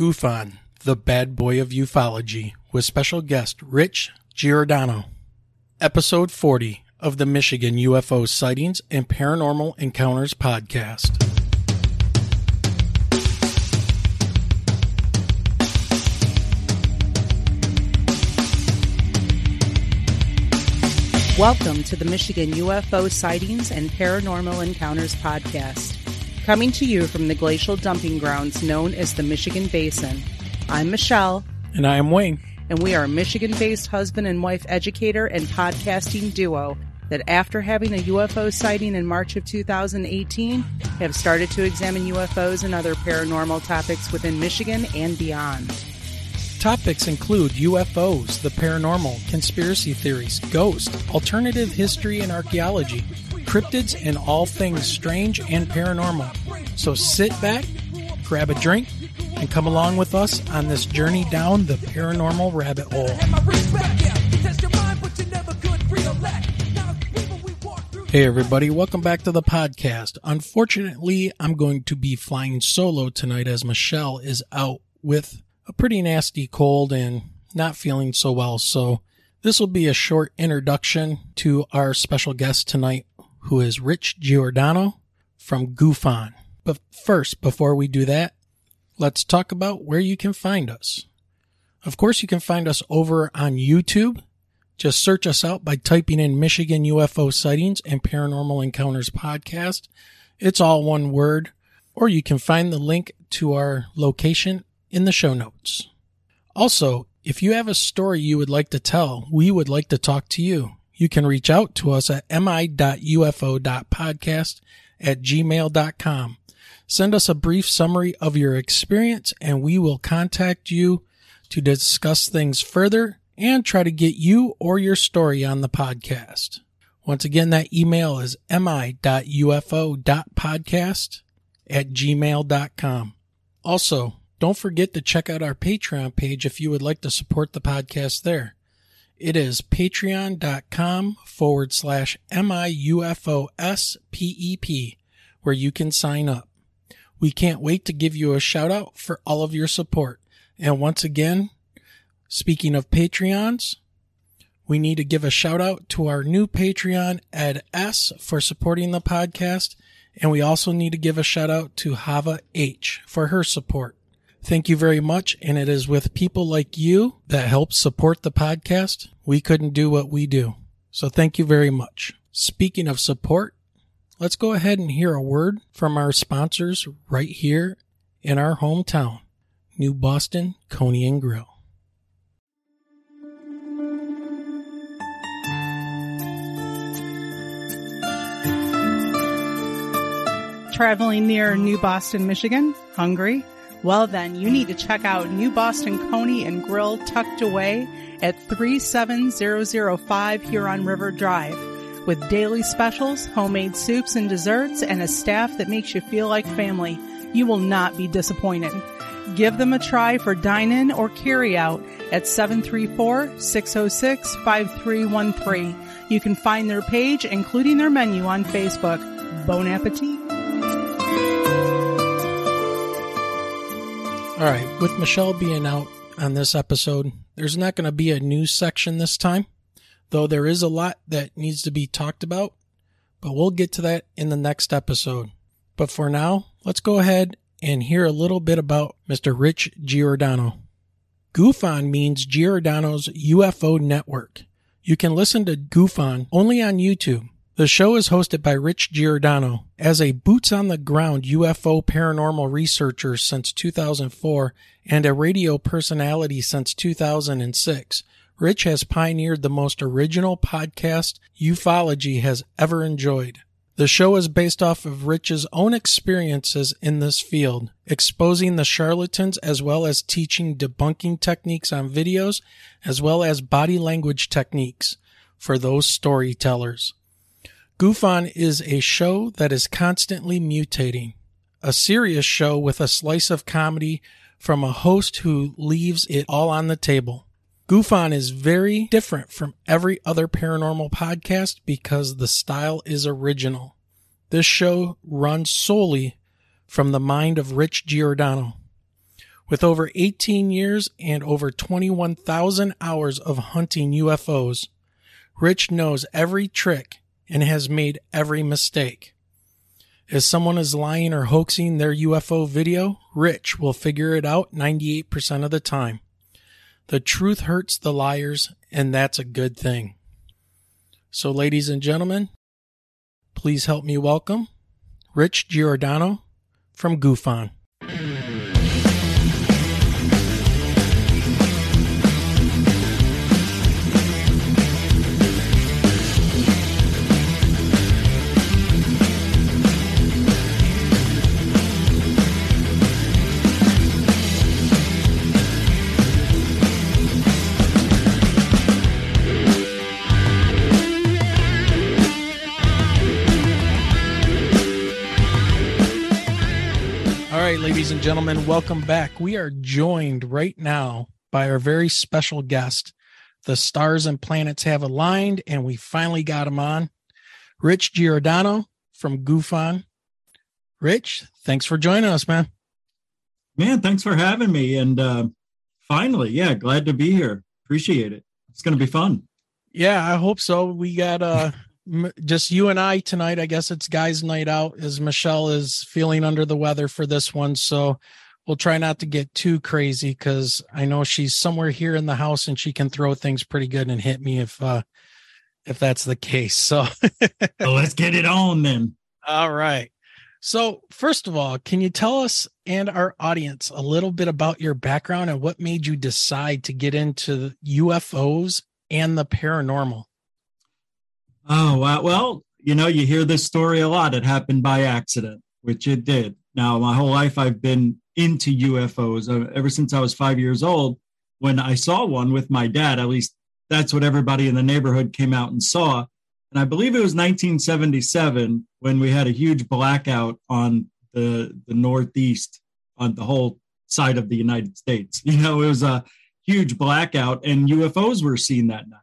Gufon, the bad boy of ufology, with special guest Rich Giordano. Episode 40 of the Michigan UFO Sightings and Paranormal Encounters podcast. Welcome to the Michigan UFO Sightings and Paranormal Encounters podcast. Coming to you from the glacial dumping grounds known as the Michigan Basin. I'm Michelle, And I am Wayne. and we are a Michigan based husband and wife educator and podcasting duo that, after having a UFO sighting in March of 2018, have started to examine UFOs and other paranormal topics within Michigan and beyond. Topics include UFOs, the paranormal, conspiracy theories, ghosts, alternative history and archaeology, cryptids, and all things strange and paranormal. So sit back, grab a drink, and come along with us on this journey down the paranormal rabbit hole. Hey, everybody, welcome back to the podcast. Unfortunately, I'm going to be flying solo tonight as Michelle is out with a pretty nasty cold and not feeling so well. So, this will be a short introduction to our special guest tonight, who is Rich Giordano from Gufon. But first, before we do that, let's talk about where you can find us. Of course, you can find us over on YouTube. Just search us out by typing in Michigan UFO Sightings and Paranormal Encounters Podcast. It's all one word. Or you can find the link to our location in the show notes. Also, if you have a story you would like to tell, we would like to talk to you. You can reach out to us at mi.ufo.podcast at gmail.com. Send us a brief summary of your experience and we will contact you to discuss things further and try to get you or your story on the podcast. Once again, that email is mi.ufo.podcast at gmail.com. Also, don't forget to check out our Patreon page if you would like to support the podcast there. It is patreon.com forward slash MIUFOSPEP where you can sign up. We can't wait to give you a shout out for all of your support. And once again, speaking of Patreons, we need to give a shout out to our new Patreon, Ed S, for supporting the podcast. And we also need to give a shout out to Hava H for her support. Thank you very much. And it is with people like you that help support the podcast. We couldn't do what we do. So thank you very much. Speaking of support, let's go ahead and hear a word from our sponsors right here in our hometown, New Boston Coney and Grill. Traveling near New Boston, Michigan? Hungry? Well, then you need to check out New Boston Coney and Grill tucked away at 37005 Huron River Drive. With daily specials, homemade soups and desserts, and a staff that makes you feel like family, you will not be disappointed. Give them a try for dine in or carry out at 734 606 5313. You can find their page, including their menu, on Facebook. Bon appetit! All right, with Michelle being out on this episode, there's not going to be a news section this time, though there is a lot that needs to be talked about, but we'll get to that in the next episode. But for now, let's go ahead and hear a little bit about Mr. Rich Giordano. Gufon means Giordano's UFO network. You can listen to Gufon only on YouTube. The show is hosted by Rich Giordano. As a boots on the ground UFO paranormal researcher since 2004 and a radio personality since 2006, Rich has pioneered the most original podcast ufology has ever enjoyed. The show is based off of Rich's own experiences in this field, exposing the charlatans as well as teaching debunking techniques on videos, as well as body language techniques for those storytellers. Gufon is a show that is constantly mutating, a serious show with a slice of comedy from a host who leaves it all on the table. Gufon is very different from every other paranormal podcast because the style is original. This show runs solely from the mind of Rich Giordano. With over 18 years and over 21,000 hours of hunting UFOs, Rich knows every trick and has made every mistake. If someone is lying or hoaxing their UFO video, Rich will figure it out 98% of the time. The truth hurts the liars, and that's a good thing. So, ladies and gentlemen, please help me welcome Rich Giordano from GUFON. Ladies and gentlemen, welcome back. We are joined right now by our very special guest. The stars and planets have aligned, and we finally got him on. Rich Giordano from GUFON. Rich, thanks for joining us, man. Man, thanks for having me. And uh, finally, yeah, glad to be here. Appreciate it. It's going to be fun. Yeah, I hope so. We got uh just you and I tonight. I guess it's guys' night out as Michelle is feeling under the weather for this one. So we'll try not to get too crazy because I know she's somewhere here in the house and she can throw things pretty good and hit me if uh if that's the case. So So let's get it on then. all right. So first of all, can you tell us and our audience a little bit about your background and what made you decide to get into UFOs and the paranormal? Oh. Well, you know, you hear this story a lot. It happened by accident, which it did. Now, my whole life, I've been into UFOs uh, ever since I was five years old. When I saw one with my dad, at least that's what everybody in the neighborhood came out and saw. And I believe it was 1977 when we had a huge blackout on the, the Northeast, on the whole side of the United States. You know, it was a huge blackout, and UFOs were seen that night.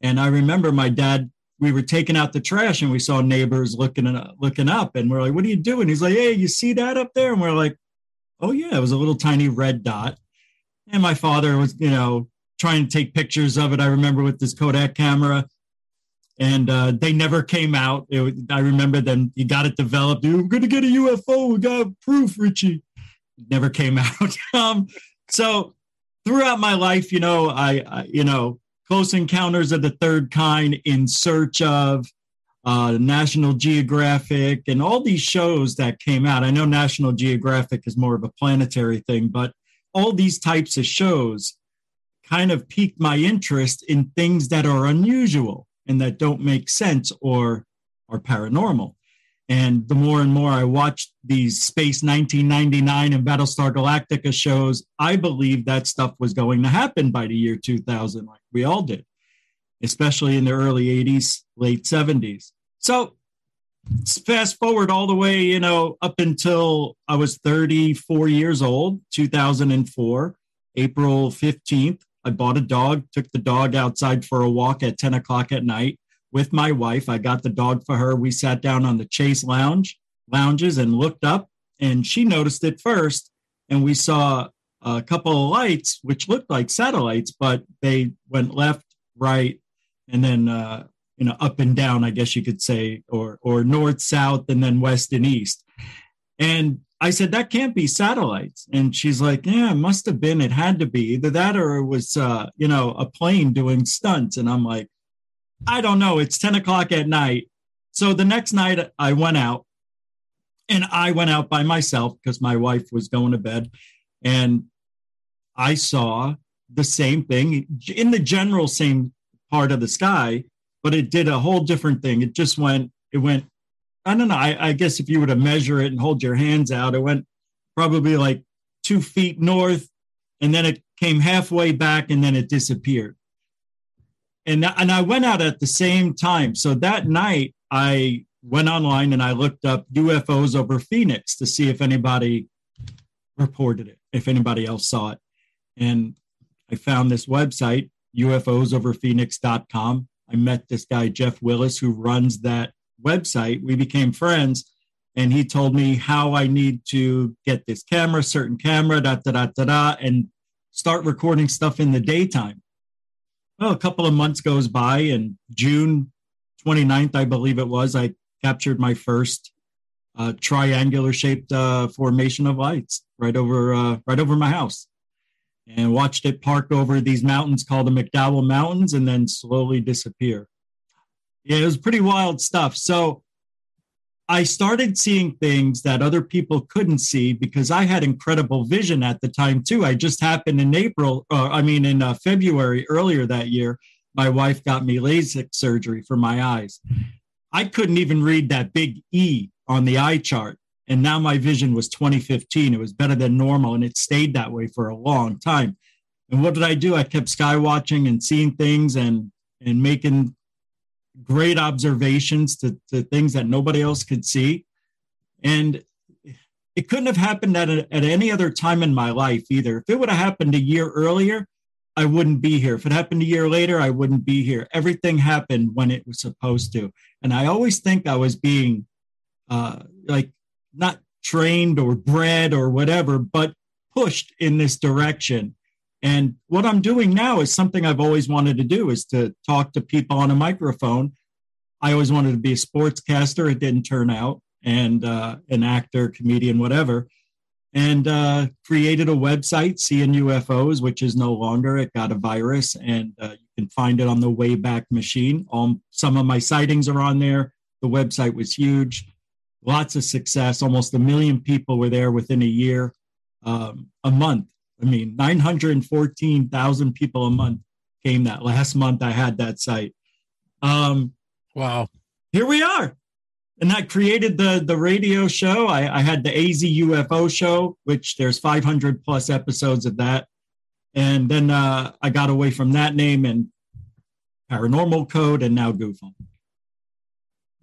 And I remember my dad we were taking out the trash and we saw neighbors looking at, looking up and we're like, what are you doing? He's like, hey, you see that up there? And we're like, oh yeah, it was a little tiny red dot. And my father was, you know, trying to take pictures of it. I remember with this Kodak camera, and uh, they never came out. It, I remember them. You got it developed. We're going to get a UFO. We got proof, Richie. Never came out. um, so throughout my life, you know, I, I you know, Close Encounters of the Third Kind, In Search of, uh, National Geographic, and all these shows that came out. I know National Geographic is more of a planetary thing, but all these types of shows kind of piqued my interest in things that are unusual and that don't make sense or are paranormal. And the more and more I watched these Space 1999 and Battlestar Galactica shows, I believed that stuff was going to happen by the year 2000, like we all did, especially in the early 80s, late 70s. So fast forward all the way, you know, up until I was 34 years old, 2004, April 15th. I bought a dog, took the dog outside for a walk at 10 o'clock at night with my wife. I got the dog for her. We sat down on the Chase Lounge lounges and looked up, and she noticed it first. And we saw a couple of lights, which looked like satellites, but they went left, right, and then uh, you know up and down, I guess you could say, or or north, south, and then west and east. And I said that can't be satellites, and she's like, "Yeah, it must have been. It had to be either that or it was, uh, you know, a plane doing stunts." And I'm like, I don't know. It's 10 o'clock at night. So the next night I went out and I went out by myself because my wife was going to bed. And I saw the same thing in the general same part of the sky, but it did a whole different thing. It just went, it went, I don't know. I, I guess if you were to measure it and hold your hands out, it went probably like two feet north and then it came halfway back and then it disappeared and and I went out at the same time. So that night I went online and I looked up UFOs over Phoenix to see if anybody reported it, if anybody else saw it. And I found this website, ufosoverphoenix.com. I met this guy, Jeff Willis, who runs that website. We became friends. and he told me how I need to get this camera, certain camera, da da da da and start recording stuff in the daytime. Well, a couple of months goes by, and June 29th, I believe it was, I captured my first uh, triangular shaped uh, formation of lights right over uh, right over my house, and watched it park over these mountains called the McDowell Mountains, and then slowly disappear. Yeah, it was pretty wild stuff. So I started seeing things that other people couldn't see because I had incredible vision at the time too. I just happened in April, or I mean in uh, February earlier that year. My wife got me LASIK surgery for my eyes. I couldn't even read that big E on the eye chart, and now my vision was 2015. It was better than normal, and it stayed that way for a long time. And what did I do? I kept sky watching and seeing things and and making great observations to, to things that nobody else could see. And it couldn't have happened at, a, at any other time in my life either. If it would have happened a year earlier, I wouldn't be here. If it happened a year later, I wouldn't be here. Everything happened when it was supposed to. And I always think I was being uh, like not trained or bred or whatever, but pushed in this direction. And what I'm doing now is something I've always wanted to do is to talk to people on a microphone. I always wanted to be a sportscaster. It didn't turn out, and uh, an actor, comedian, whatever. And uh, created a website, Seeing UFOs, which is no longer. It got a virus, and uh, you can find it on the Wayback Machine. Um, some of my sightings are on there. The website was huge, lots of success. Almost a million people were there within a year, um, a month I mean, 914,000 people a month came that last month I had that site. Um, wow. Here we are. And that created the, the radio show. I, I had the AZ UFO show, which there's 500 plus episodes of that. And then uh, I got away from that name and Paranormal Code and now Gufon.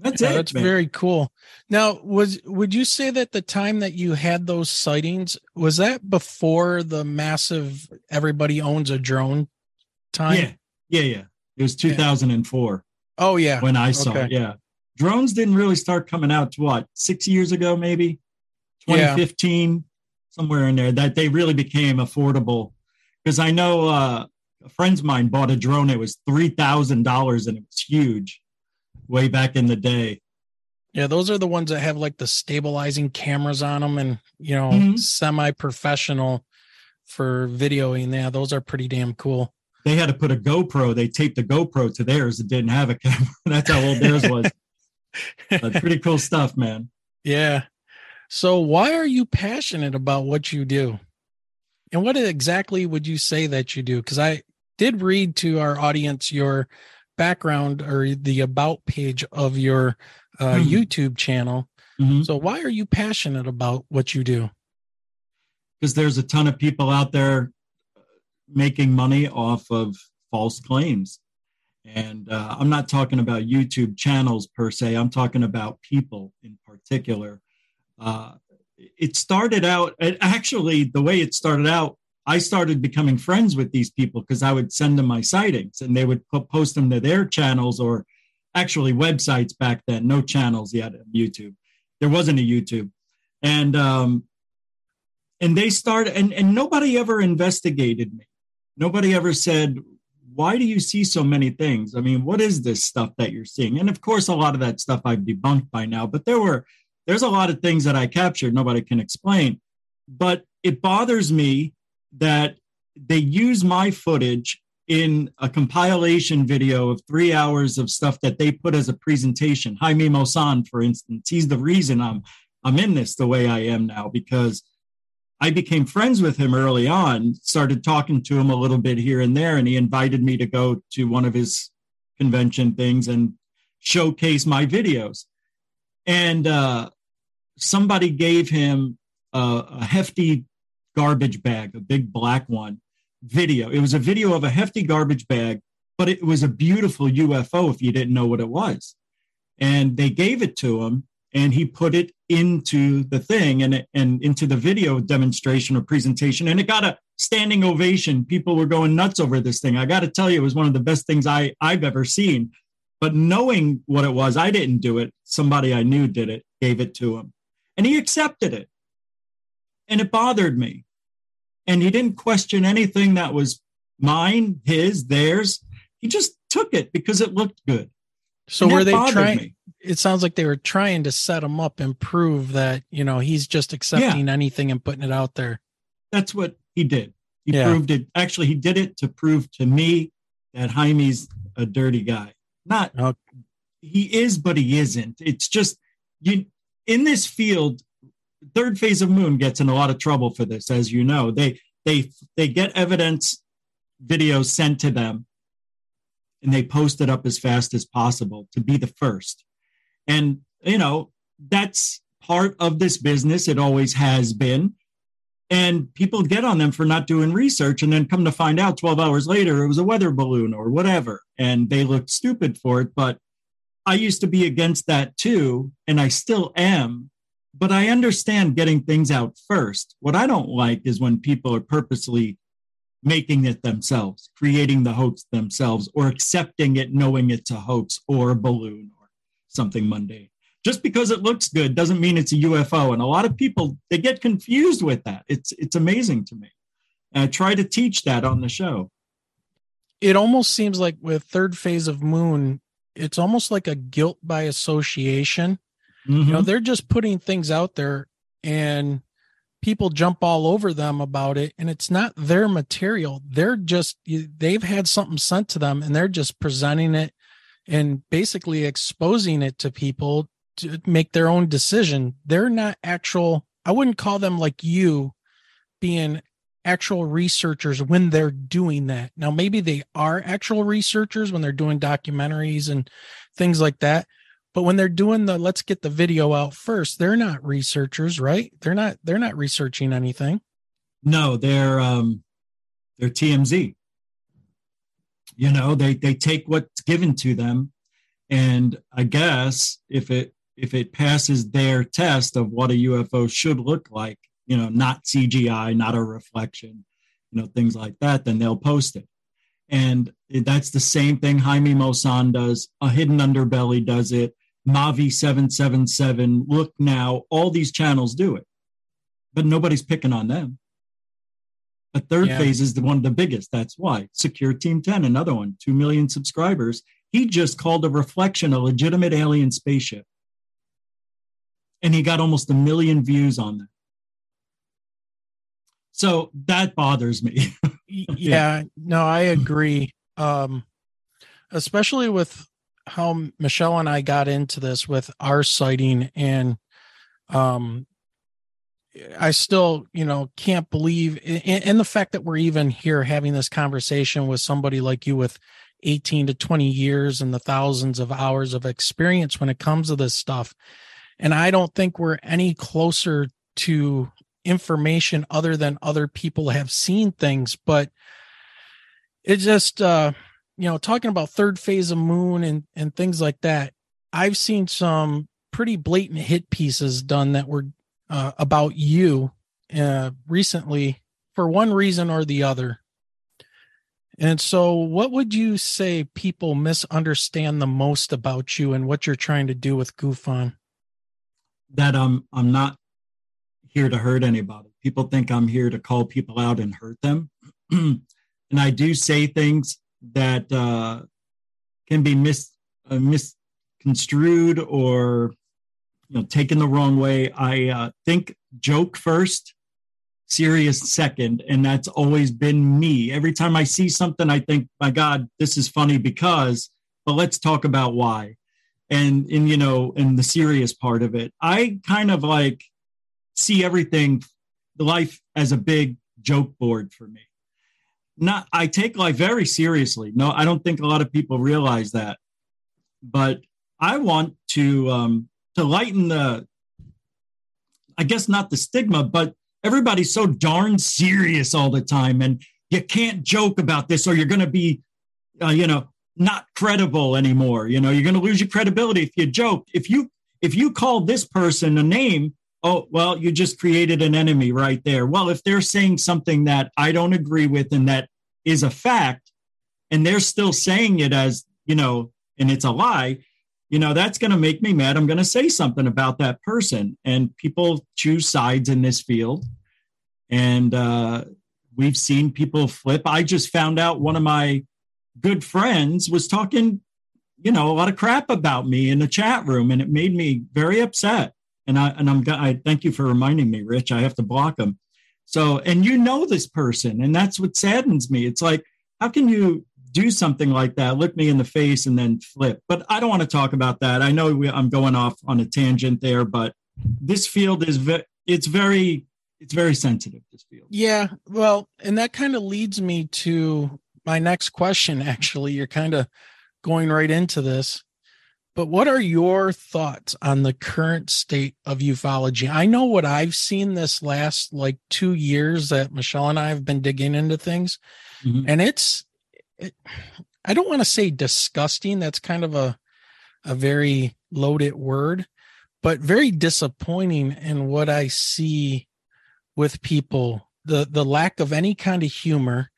That's yeah, it. That's man. very cool. Now, was would you say that the time that you had those sightings was that before the massive everybody owns a drone time? Yeah, yeah, yeah. It was 2004. Oh yeah, when I saw okay. it. Yeah, drones didn't really start coming out to what six years ago, maybe 2015, yeah. somewhere in there. That they really became affordable because I know uh, a friends of mine bought a drone. It was three thousand dollars and it was huge way back in the day. Yeah, those are the ones that have like the stabilizing cameras on them and, you know, mm-hmm. semi professional for videoing. Yeah, those are pretty damn cool. They had to put a GoPro, they taped the GoPro to theirs that didn't have a camera. That's how old theirs was. pretty cool stuff, man. Yeah. So, why are you passionate about what you do? And what exactly would you say that you do? Because I did read to our audience your background or the about page of your uh, mm-hmm. YouTube channel. Mm-hmm. So, why are you passionate about what you do? Because there's a ton of people out there making money off of false claims. And uh, I'm not talking about YouTube channels per se, I'm talking about people in particular. Uh, it started out, it actually, the way it started out I started becoming friends with these people because I would send them my sightings and they would post them to their channels or actually websites back then, no channels yet YouTube. There wasn't a YouTube. And um, and they started and, and nobody ever investigated me. Nobody ever said, why do you see so many things? I mean, what is this stuff that you're seeing? And of course, a lot of that stuff I've debunked by now, but there were there's a lot of things that I captured nobody can explain. But it bothers me that they use my footage in a compilation video of three hours of stuff that they put as a presentation. Jaime Maussan, for instance, he's the reason I'm I'm in this the way I am now because I became friends with him early on, started talking to him a little bit here and there, and he invited me to go to one of his convention things and showcase my videos. And uh, somebody gave him a, a hefty garbage bag, a big black one, video. It was a video of a hefty garbage bag, but it was a beautiful UFO if you didn't know what it was. And they gave it to him and he put it into the thing and, and into the video demonstration or presentation. And it got a standing ovation. People were going nuts over this thing. I got to tell you, it was one of the best things I, I've ever seen. But knowing what it was, I didn't do it. Somebody I knew did it, gave it to him. And he accepted it. And it bothered me. And he didn't question anything that was mine, his, theirs. He just took it because it looked good. So and were they trying? Me. It sounds like they were trying to set him up and prove that you know he's just accepting yeah. anything and putting it out there. That's what he did. He yeah. proved it. Actually, he did it to prove to me that Jaime's a dirty guy. Not okay. he is, but he isn't. It's just you in this field. Third phase of Moon gets in a lot of trouble for this, as you know. They they they get evidence videos sent to them, and they post it up as fast as possible to be the first. And you know that's part of this business. It always has been and people get on them for not doing research and then come to find out 12 hours later it was a weather balloon or whatever and they look stupid for it but i used to be against that too and i still am but i understand getting things out first what i don't like is when people are purposely making it themselves creating the hoax themselves or accepting it knowing it's a hoax or a balloon or something mundane just because it looks good doesn't mean it's a UFO. And a lot of people they get confused with that. It's it's amazing to me. And I try to teach that on the show. It almost seems like with third phase of moon, it's almost like a guilt by association. Mm-hmm. You know, they're just putting things out there and people jump all over them about it and it's not their material. They're just they've had something sent to them and they're just presenting it and basically exposing it to people to make their own decision. They're not actual, I wouldn't call them like you being actual researchers when they're doing that. Now, maybe they are actual researchers when they're doing documentaries and things like that. But when they're doing the let's get the video out first, they're not researchers, right? They're not they're not researching anything. No, they're um they're TMZ. You know, they they take what's given to them and I guess if it if it passes their test of what a UFO should look like, you know, not CGI, not a reflection, you know, things like that, then they'll post it. And that's the same thing Jaime Maussan does. A Hidden Underbelly does it. Mavi 777, Look Now, all these channels do it. But nobody's picking on them. The third yeah. phase is the one of the biggest. That's why. Secure Team 10, another one, 2 million subscribers. He just called a reflection a legitimate alien spaceship and he got almost a million views on that. So that bothers me. yeah, no, I agree. Um, especially with how Michelle and I got into this with our sighting and um I still, you know, can't believe in, the fact that we're even here having this conversation with somebody like you with 18 to 20 years and the thousands of hours of experience when it comes to this stuff. And I don't think we're any closer to information other than other people have seen things. But it just, uh, you know, talking about third phase of moon and, and things like that, I've seen some pretty blatant hit pieces done that were uh, about you uh, recently for one reason or the other. And so, what would you say people misunderstand the most about you and what you're trying to do with GUFON? that I'm I'm not here to hurt anybody. People think I'm here to call people out and hurt them, and I do say things that uh, can be mis uh, misconstrued or you know taken the wrong way. I uh, think joke first, serious second, and that's always been me. Every time I see something, I think, my God, this is funny because. But let's talk about why and in you know in the serious part of it i kind of like see everything life as a big joke board for me not i take life very seriously no i don't think a lot of people realize that but i want to um to lighten the i guess not the stigma but everybody's so darn serious all the time and you can't joke about this or you're going to be uh, you know not credible anymore. You know, you're going to lose your credibility if you joke. If you if you call this person a name, oh well, you just created an enemy right there. Well, if they're saying something that I don't agree with and that is a fact, and they're still saying it as you know, and it's a lie, you know, that's going to make me mad. I'm going to say something about that person. And people choose sides in this field. And uh, we've seen people flip. I just found out one of my good friends was talking, you know, a lot of crap about me in the chat room, and it made me very upset. And I and I'm I thank you for reminding me, Rich. I have to block him. So, and you know this person, and that's what saddens me. It's like, how can you do something like that, look me in the face, and then flip? But I don't want to talk about that. I know we, I'm going off on a tangent there, but this field is ve- it's very it's very sensitive. This field. Yeah, well, and that kind of leads me to my next question. Actually, you're kind of going right into this. But what are your thoughts on the current state of ufology? I know what I've seen this last like two years that Michelle and I have been digging into things, mm-hmm. and it's, it, I don't want to say disgusting. That's kind of a, a very loaded word, but very disappointing in what I see with people. The the lack of any kind of humor,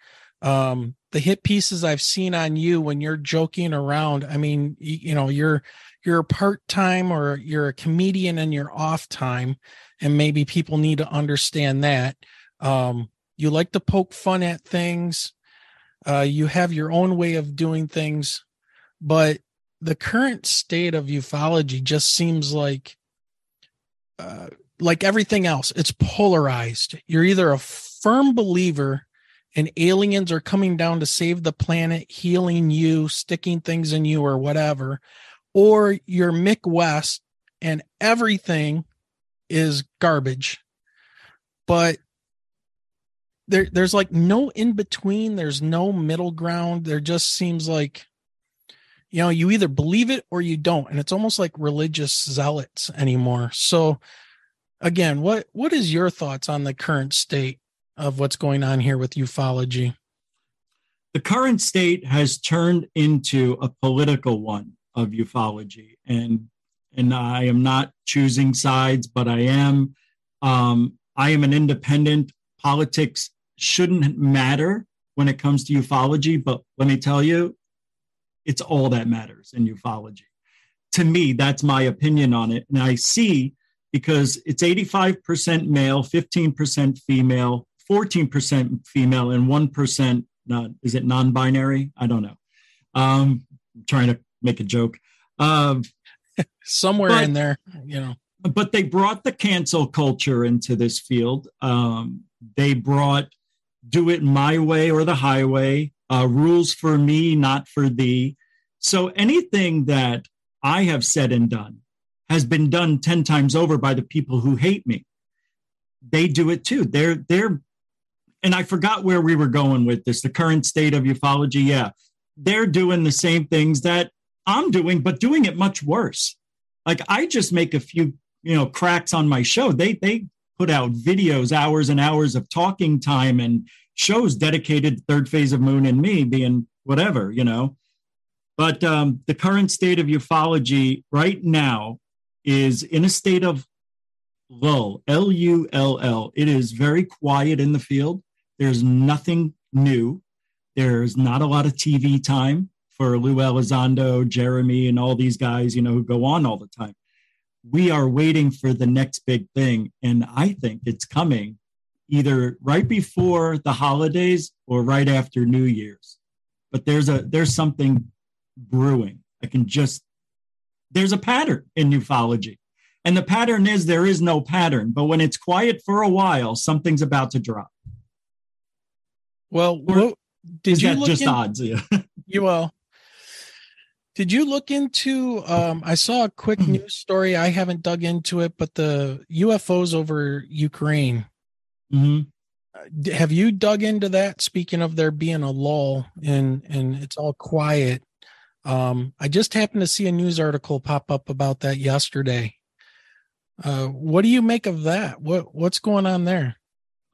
um, the hit pieces I've seen on you when you're joking around. I mean, you, you know, you're you're a part-time or you're a comedian in your off time, and maybe people need to understand that. Um, you like to poke fun at things. Uh, you have your own way of doing things, but the current state of ufology just seems like uh, like everything else it's polarized you're either a firm believer and aliens are coming down to save the planet, healing you, sticking things in you, or whatever, or you're Mick West and everything is garbage. But there, there's like no in between, there's no middle ground. There just seems like, you know, you either believe it or you don't. And it's almost like religious zealots anymore. So, again, what what is your thoughts on the current state of what's going on here with ufology? The current state has turned into a political one of ufology, and and I am not choosing sides, but I am. Um, I am an independent. Politics shouldn't matter when it comes to ufology, but let me tell you, it's all that matters in ufology. To me, that's my opinion on it, and I see because it's 85% male, 15% female, 14% female and 1% not is it non-binary? I don't know. Um I'm trying to make a joke. Um somewhere but, in there you know. But they brought the cancel culture into this field. Um they brought do it my way or the highway uh rules for me not for thee. So anything that i have said and done has been done 10 times over by the people who hate me. They do it too. They're they're and I forgot where we were going with this, the current state of ufology. Yeah, they're doing the same things that I'm doing, but doing it much worse. Like I just make a few, you know, cracks on my show. They they put out videos, hours and hours of talking time and shows dedicated third phase of moon and me being whatever, you know. But um, the current state of ufology right now is in a state of lull, L U L L. It is very quiet in the field. There's nothing new. There's not a lot of TV time for Lou Elizondo, Jeremy, and all these guys, you know, who go on all the time. We are waiting for the next big thing. And I think it's coming either right before the holidays or right after New Year's. But there's a there's something brewing. I can just there's a pattern in ufology. And the pattern is there is no pattern, but when it's quiet for a while, something's about to drop. Well, well did you look just in, odds? Yeah. you well. Did you look into? Um, I saw a quick news story. I haven't dug into it, but the UFOs over Ukraine. Mm-hmm. Uh, have you dug into that? Speaking of there being a lull and and it's all quiet. Um, I just happened to see a news article pop up about that yesterday. Uh, what do you make of that? What what's going on there?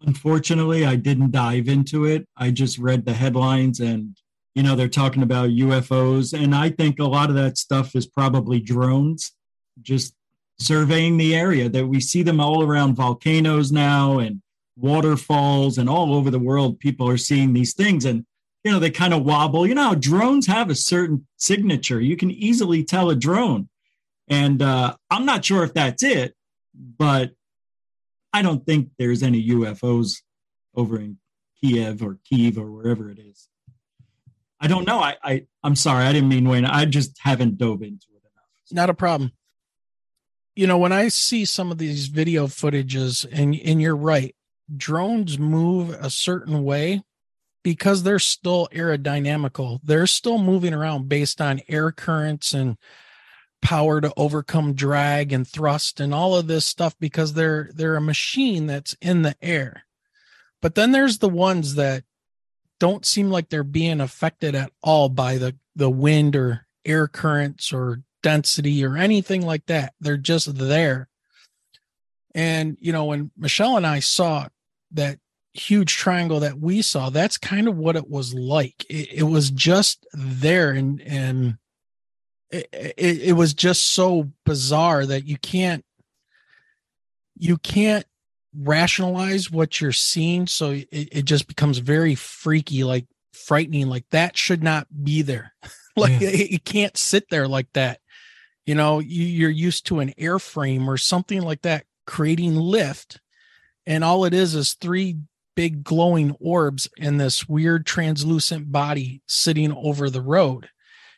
Unfortunately, I didn't dive into it. I just read the headlines and, you know, they're talking about UFOs. And I think a lot of that stuff is probably drones just surveying the area that we see them all around volcanoes now and waterfalls and all over the world. People are seeing these things. And you know, they kind of wobble. You know, drones have a certain signature. You can easily tell a drone. And uh, I'm not sure if that's it, but I don't think there's any UFOs over in Kiev or Kiev or wherever it is. I don't know. I, I I'm sorry. I didn't mean Wayne. I just haven't dove into it enough. Not a problem. You know, when I see some of these video footages, and and you're right, drones move a certain way because they're still aerodynamical. They're still moving around based on air currents and power to overcome drag and thrust and all of this stuff because they're they're a machine that's in the air. But then there's the ones that don't seem like they're being affected at all by the the wind or air currents or density or anything like that. They're just there. And you know, when Michelle and I saw that huge triangle that we saw, that's kind of what it was like. It, it was just there and and it, it, it was just so bizarre that you can't you can't rationalize what you're seeing. So it, it just becomes very freaky like frightening like that should not be there. Like yeah. it, it, can't sit there like that. You know you, you're used to an airframe or something like that creating lift and all it is is three big glowing orbs in this weird translucent body sitting over the road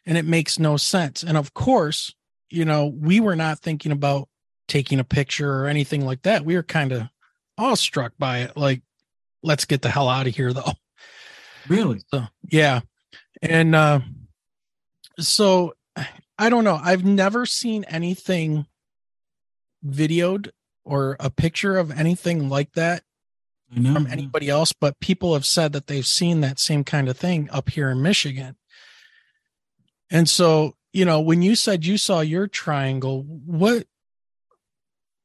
and it makes no sense and of course you know we were not thinking about taking a picture or anything like that we were kind of awestruck by it. Like, let's get the hell out of here, though. Really? So, yeah. And uh, so I don't know. I've never seen anything videoed or a picture of anything like that from anybody else, but people have said that they've seen that same kind of thing up here in Michigan. And so, you know, when you said you saw your triangle, what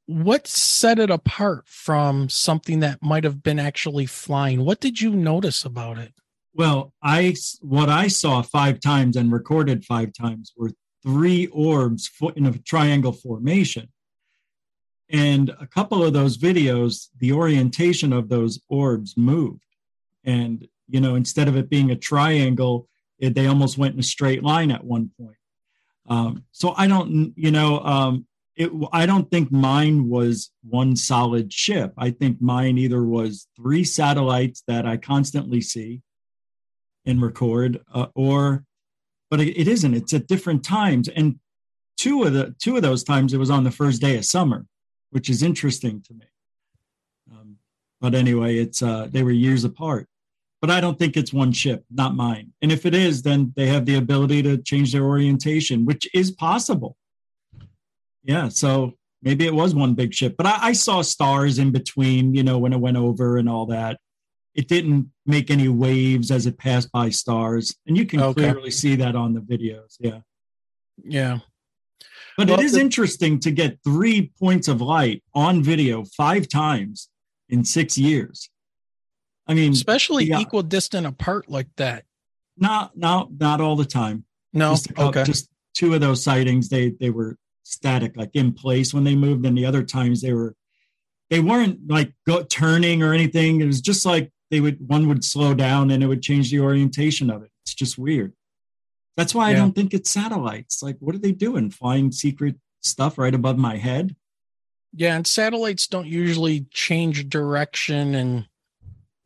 what set it apart from something that might have been actually flying? What did you notice about it? Well, I what I saw five times and recorded five times were three orbs in a triangle formation. And a couple of those videos, the orientation of those orbs moved. And, you know, instead of it being a triangle, it, they almost went in a straight line at one point. Um, so I don't, you know, um, it, I don't think mine was one solid ship. I think mine either was three satellites that I constantly see and record, uh, or, but it, it isn't. It's at different times, and two of the two of those times it was on the first day of summer, which is interesting to me. Um, but anyway, it's uh, they were years apart. But I don't think it's one ship, not mine. And if it is, then they have the ability to change their orientation, which is possible yeah, so maybe it was one big ship, but I, I, saw stars in between, you know, when it went over and all that. It didn't make any waves as it passed by stars. And you can okay. clearly see that on the videos. Yeah. Yeah. But well, it is the- interesting to get three points of light on video five times in six years. I mean, especially yeah, equal distant apart like that. Not, not, not all the time. No, just okay. Just two of those sightings, they they were static, like in place when they moved. And the other times they were, they weren't like go, turning or anything. It was just like they would, one would slow down and it would change the orientation of it. It's just weird. That's why yeah. I don't think it's satellites. Like, what are they doing? Flying secret stuff right above my head? Yeah. And satellites don't usually change direction and,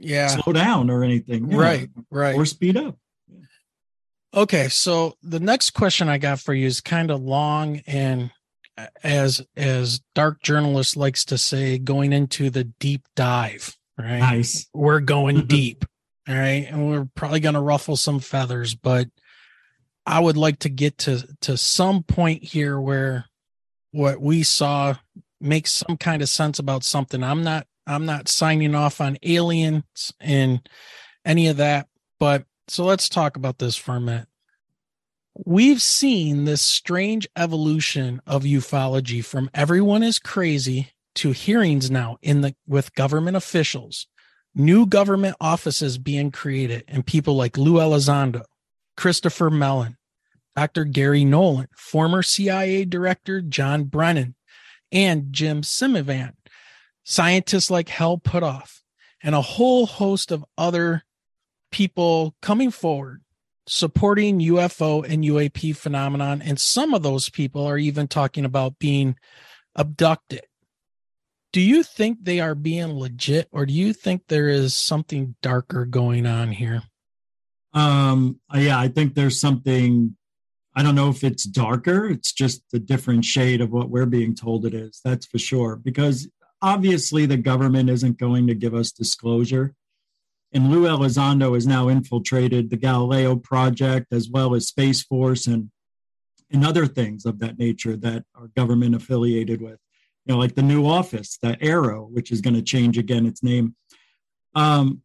yeah, slow down or anything. Right. Right. Or speed up. Okay, so the next question I got for you is kind of long and as as dark journalist likes to say going into the deep dive, right? Nice. We're going deep. All right, and we're probably going to ruffle some feathers, but I would like to get to to some point here where what we saw makes some kind of sense about something. I'm not I'm not signing off on aliens and any of that, but so let's talk about this for a minute. We've seen this strange evolution of ufology from everyone is crazy to hearings now in the with government officials, new government offices being created, and people like Lou Elizondo, Christopher Mellon, Dr. Garry Nolan, former CIA Director John Brennan, and Jim Semivan, scientists like Hal Puthoff, and a whole host of other people coming forward supporting UFO and UAP phenomenon. And some of those people are even talking about being abducted. Do you think they are being legit or do you think there is something darker going on here? Um, yeah, I think there's something I don't know if it's darker, it's just a different shade of what we're being told it is. That's for sure. Because obviously the government isn't going to give us disclosure. And Lou Elizondo has now infiltrated the Galileo project as well as Space Force and and other things of that nature that are government affiliated with. You know, like the new office, the AARO, which is going to change again its name. Um,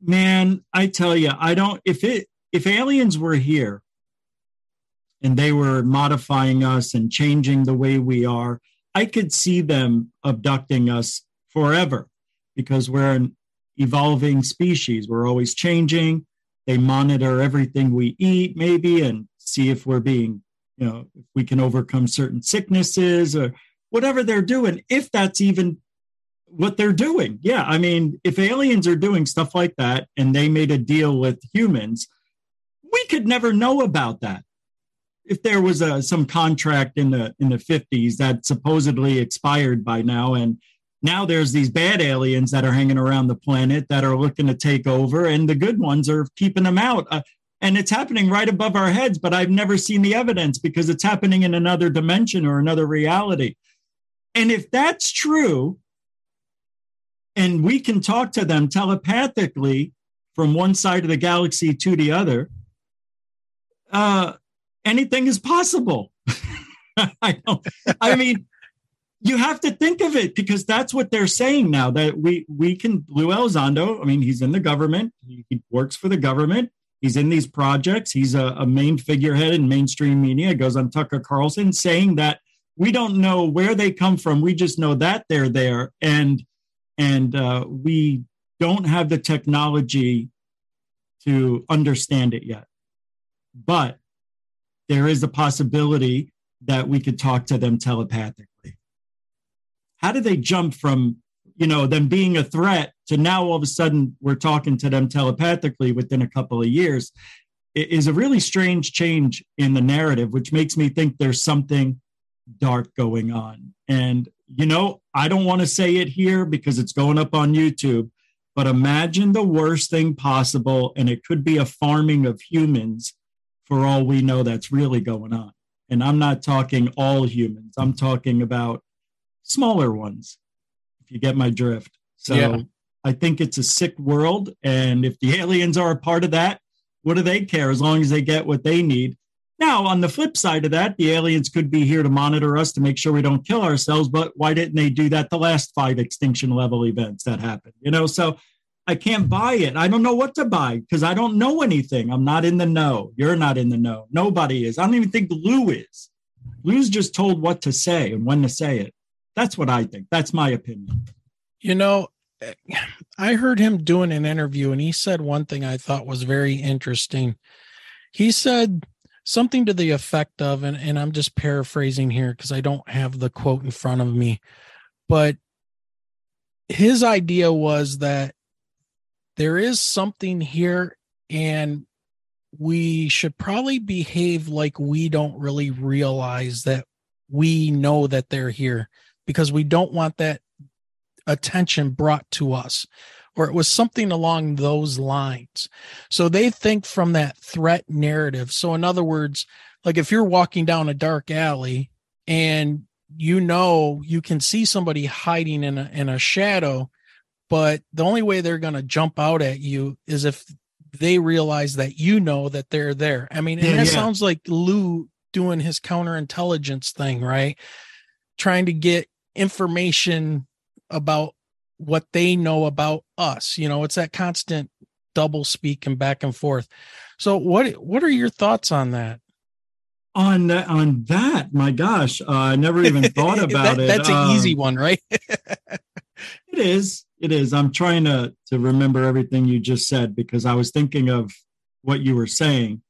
man, I tell you, I don't. If it if aliens were here and they were modifying us and changing the way we are, I could see them abducting us forever because we're an evolving species. We're always changing. They monitor everything we eat, maybe, and see if we're being, you know, if we can overcome certain sicknesses or whatever they're doing, if that's even what they're doing. Yeah. I mean, if aliens are doing stuff like that and they made a deal with humans, we could never know about that. If there was a, some contract in the in the 50s that supposedly expired by now, and now there's these bad aliens that are hanging around the planet that are looking to take over, and the good ones are keeping them out. Uh, and it's happening right above our heads, but I've never seen the evidence because it's happening in another dimension or another reality. And if that's true, and we can talk to them telepathically from one side of the galaxy to the other, uh, anything is possible. I don't. I mean, you have to think of it because that's what they're saying now. That we we can. Lou Elizondo. I mean, he's in the government. He, he works for the government. He's in these projects. He's a, a main figurehead in mainstream media. It Goes on Tucker Carlson saying that we don't know where they come from. We just know that they're there, and and uh, we don't have the technology to understand it yet but there is a possibility that we could talk to them telepathically. How do they jump from, you know, them being a threat to now all of a sudden we're talking to them telepathically within a couple of years? It is a really strange change in the narrative, which makes me think there's something dark going on. And, you know, I don't want to say it here because it's going up on YouTube, but imagine the worst thing possible, and it could be a farming of humans for all we know that's really going on. And I'm not talking all humans, I'm talking about smaller ones, if you get my drift. So yeah. I think it's a sick world. And if the aliens are a part of that, what do they care as long as they get what they need? Now, on the flip side of that, the aliens could be here to monitor us to make sure we don't kill ourselves. But why didn't they do that the last five extinction level events that happened? You know, so I can't buy it. I don't know what to buy because I don't know anything. I'm not in the know. You're not in the know. Nobody is. I don't even think Lou is. Lou's just told what to say and when to say it. That's what I think. That's my opinion. You know, eh, I heard him doing an interview and he said one thing I thought was very interesting. He said something to the effect of, and, and I'm just paraphrasing here because I don't have the quote in front of me, but his idea was that there is something here and we should probably behave like we don't really realize that we know that they're here because we don't want that attention brought to us or it was something along those lines. So they think from that threat narrative. So in other words like if you're walking down a dark alley and you know you can see somebody hiding in a in a shadow but the only way they're going to jump out at you is if they realize that you know that they're there. I mean, and yeah, that yeah. sounds like Lou doing his counterintelligence thing, right? Trying to get information about what they know about us. You know, it's that constant double speak and back and forth. So what what are your thoughts on that? On that, on that, my gosh, uh, I never even thought about that, it. That's an easy um, one, right? it is. It is. I'm trying to to remember everything you just said because I was thinking of what you were saying.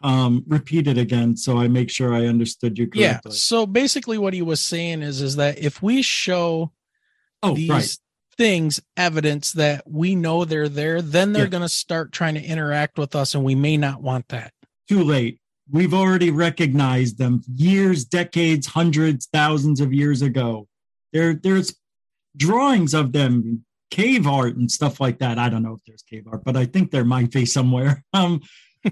Um, repeat it again so I make sure I understood you correctly. Yeah. So basically, what he was saying is is that if we show oh these right. things evidence that we know they're there, then they're Yeah. going to start trying to interact with us, and we may not want that. Too late. We've already recognized them years, decades, hundreds, thousands of years ago. There, there's drawings of them, cave art and stuff like that. I don't know if there's cave art, but I think there might be somewhere. Um,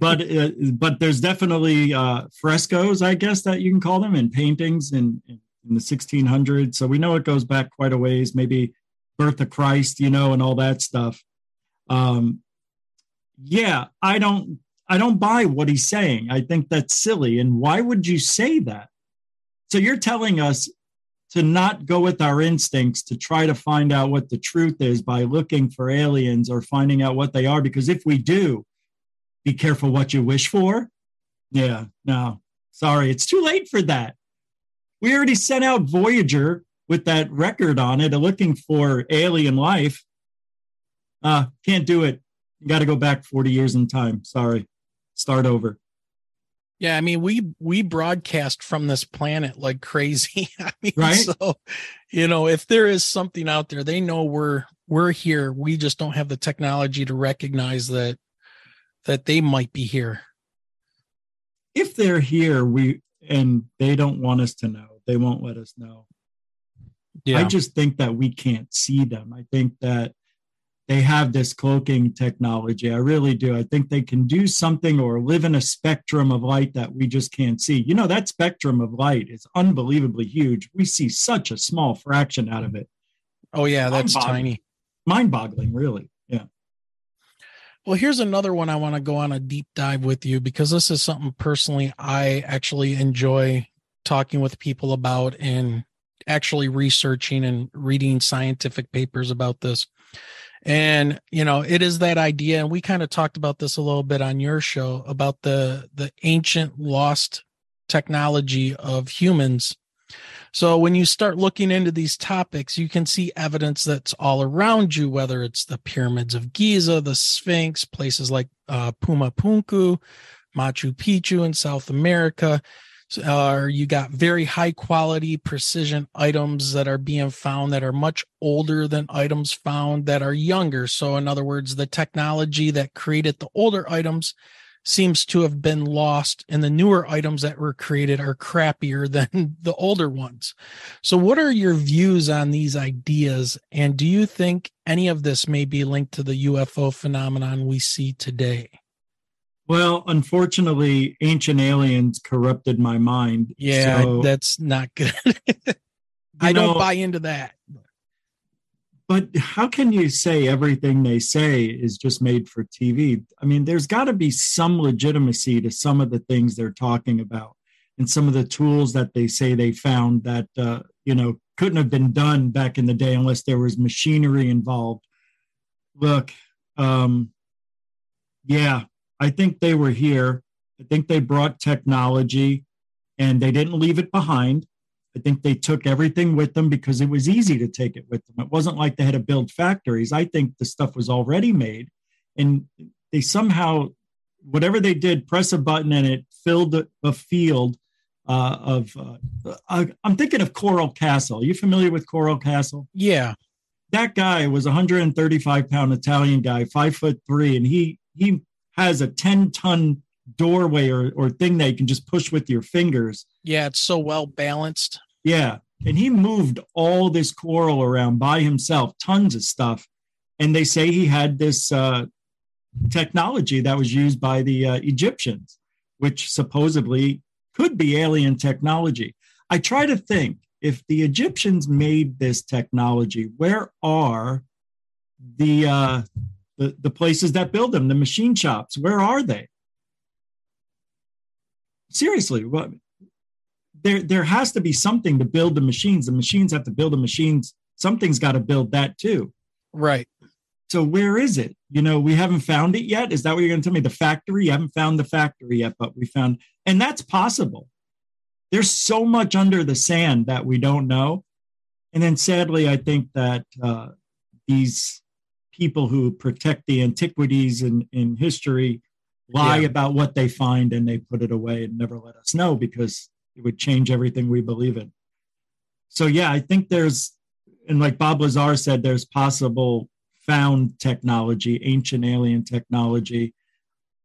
but uh, but there's definitely uh, frescoes, I guess that you can call them, and paintings in, in the 1600s. So we know it goes back quite a ways. Maybe birth of Christ, you know, and all that stuff. Um, yeah, I don't I don't buy what he's saying. I think that's silly. And why would you say that? So you're telling us to not go with our instincts to try to find out what the truth is by looking for aliens or finding out what they are. Because if we do, be careful what you wish for. Yeah, no, sorry, it's too late for that. We already sent out Voyager with that record on it, looking for alien life. Uh, can't do it. You got to go back 40 years in time. Sorry. Start over. Yeah, I mean, we we broadcast from this planet like crazy. I mean, Right. so you know, if there is something out there, they know we're we're here. We just don't have the technology to recognize that that they might be here. If they're here, we and they don't want us to know, they won't let us know. I just think that we can't see them. I think that they have this cloaking technology. I really do. I think they can do something or live in a spectrum of light that we just can't see. You know, that spectrum of light is unbelievably huge. We see such a small fraction out of it. oh yeah, that's Mind-boggling. tiny. Mind boggling, really. Yeah. Well, here's another one I want to go on a deep dive with you because this is something personally I actually enjoy talking with people about and actually researching and reading scientific papers about this. And you know, it is that idea and we kind of talked about this a little bit on your show about the the ancient lost technology of humans. So when you start looking into these topics, you can see evidence that's all around you, whether it's the pyramids of Giza, the Sphinx, places like uh, Puma Punku, Machu Picchu in South America. Uh, you got very high quality precision items that are being found that are much older than items found that are younger. So, in other words, the technology that created the older items seems to have been lost, and the newer items that were created are crappier than the older ones. So, what are your views on these ideas? And do you think any of this may be linked to the UFO phenomenon we see today? Well, unfortunately, ancient aliens corrupted my mind. Yeah, So, that's not good. I don't buy into that. But how can you say everything they say is just made for TV? I mean, there's got to be some legitimacy to some of the things they're talking about and some of the tools that they say they found that, uh, you know, couldn't have been done back in the day unless there was machinery involved. Look, um, yeah, I think they were here. I think they brought technology and they didn't leave it behind. I think they took everything with them because it was easy to take it with them. It wasn't like they had to build factories. I think the stuff was already made, and they somehow, whatever they did, press a button and it filled a, field uh, of. Uh, I, I'm thinking of Coral Castle. Are you familiar with Coral Castle? Yeah. That guy was a 135 pound Italian guy, five foot three, and he he has a 10 ton doorway or, or thing that you can just push with your fingers. Yeah. It's so well balanced. Yeah. And he moved all this coral around by himself, tons of stuff. And they say he had this uh, technology that was used by the uh, Egyptians, which supposedly could be alien technology. I try to think if the Egyptians made this technology, where are the, uh, the, the places that build them, the machine shops? Where are they? Seriously, what? there there has to be something to build the machines. The machines have to build the machines. Something's got to build that too. Right. So where is it? You know, we haven't found it yet. Is that what you're going to tell me? The factory? You haven't found the factory yet, but we found, and that's possible. There's so much under the sand that we don't know. And then sadly, I think that uh, these people who protect the antiquities in, in history lie Yeah. about what they find and they put it away and never let us know because it would change everything we believe in. So yeah, I think there's and like Bob Lazar said, there's possible found technology, ancient alien technology.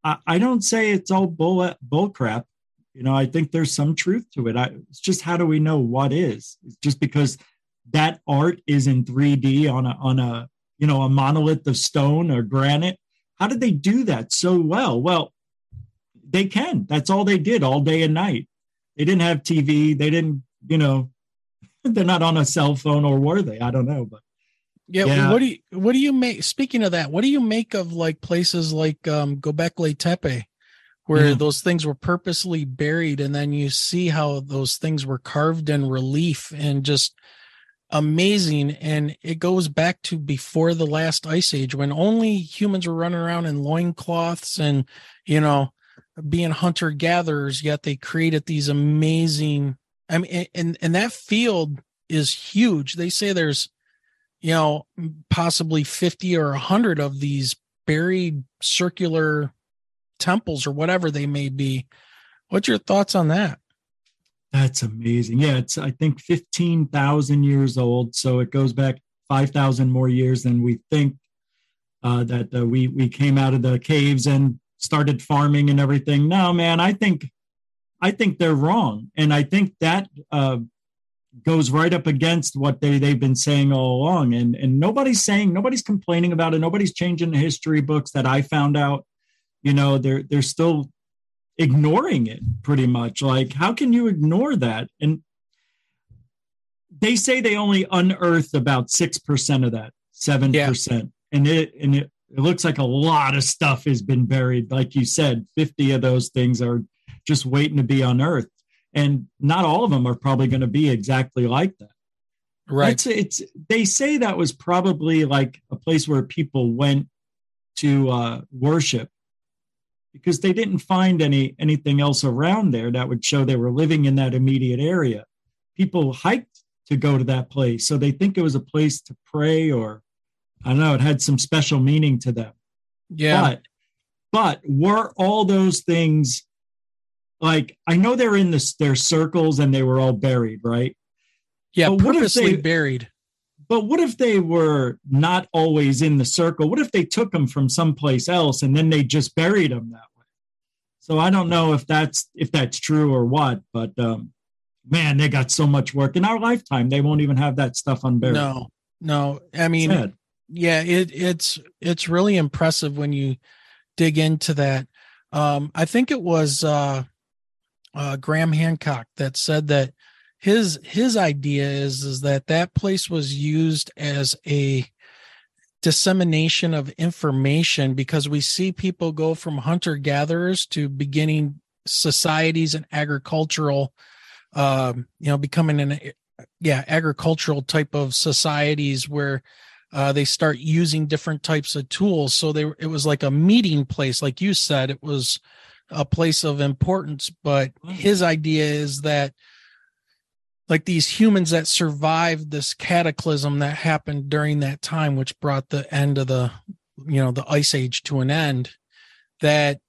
I, I don't say it's all bull bull crap. You know, I think there's some truth to it. I, it's just how do we know what is? It's just because that art is in 3D on a on a you know a monolith of stone or granite. How did they do that so well? Well, they can. That's all they did all day and night. They didn't have TV. They didn't, you know, they're not on a cell phone or were they? I don't know, but yeah, yeah. What do you what do you make? Speaking of that, what do you make of like places like um, Gobekli Tepe, where yeah. those things were purposely buried, and then you see how those things were carved in relief and just amazing. And it goes back to before the last ice age when only humans were running around in loincloths and you know being hunter gatherers. Yet they created these amazing. I mean, and and that field is huge. They say there's you know, possibly 50 or 100 of these buried circular temples or whatever they may be. What's your thoughts on that? That's amazing. Yeah, it's I think 15,000 years old, so it goes back 5,000 more years than we think uh, that uh, we we came out of the caves and started farming and everything. No, man, I think I think they're wrong, and I think that uh, goes right up against what they they've been saying all along. And and nobody's saying nobody's complaining about it. Nobody's changing the history books that i found out. You know they're they're still ignoring it pretty much. Like how can you ignore that? And they say they only unearthed about 6% of that 7% yeah. and it and it, it looks like a lot of stuff has been buried. Like you said 50 of those things are just waiting to be unearthed. And not all of them are probably going to be exactly like that. Right. It's, it's they say that was probably like a place where people went to uh, worship because they didn't find any anything else around there that would show they were living in that immediate area people hiked to go to that place so they think it was a place to pray or i don't know it had some special meaning to them yeah but but were all those things like I know they're in this their circles and they were all buried, right? Yeah, but purposely they, buried. But what if they were not always in the circle? What if they took them from someplace else and then they just buried them that way? So I don't know if that's if that's true or what, but um, man, they got so much work in our lifetime. They won't even have that stuff unburied. No, no. I mean, Sad. yeah, it, it's it's really impressive when you dig into that. Um, I think it was uh, uh, Graham Hancock that said that his his idea is is that that place was used as a dissemination of information because we see people go from hunter gatherers to beginning societies and agricultural um you know becoming an yeah agricultural type of societies where uh, they start using different types of tools. So they it was like a meeting place like you said it was a place of importance. But his idea is that like these humans that survived this cataclysm that happened during that time which brought the end of the you know the ice age to an end that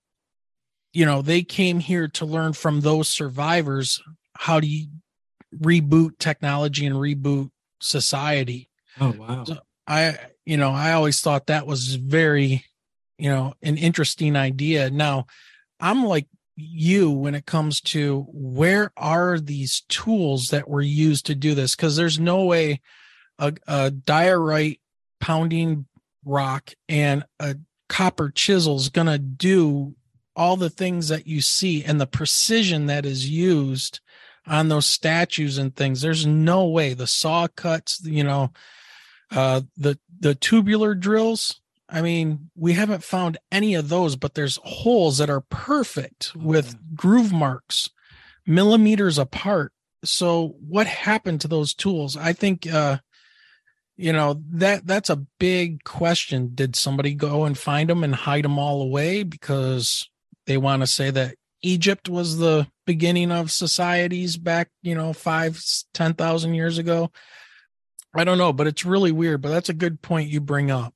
you know they came here to learn from those survivors how do you reboot technology and reboot society. Oh wow. So i you know i always thought that was very you know an interesting idea. Now I'm like you when it comes to where are these tools that were used to do this? Because there's no way a, a diorite pounding rock and a copper chisel is going to do all the things that you see and the precision that is used on those statues and things there's no way the saw cuts you know uh the the tubular drills I mean, we haven't found any of those, but there's holes that are perfect with groove marks millimeters apart. So what happened to those tools? I think uh you know that that's a big question. Did somebody go and find them and hide them all away because they want to say that Egypt was the beginning of societies back, you know, five, ten thousand years ago? I don't know, but it's really weird. But that's a good point you bring up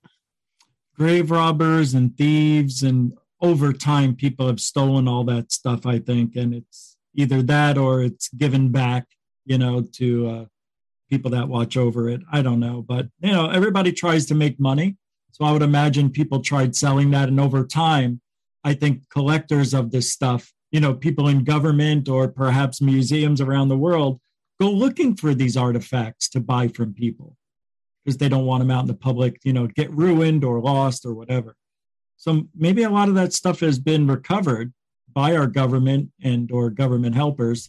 grave robbers and thieves and over time people have stolen all that stuff i think and it's either that or it's given back you know to uh, people that watch over it. I don't know, but you know, everybody tries to make money. So I would imagine people tried selling that. And over time, I think collectors of this stuff, you know, people in government or perhaps museums around the world go looking for these artifacts to buy from people because they don't want them out in the public, you know, get ruined or lost or whatever. So maybe a lot of that stuff has been recovered by our government and or government helpers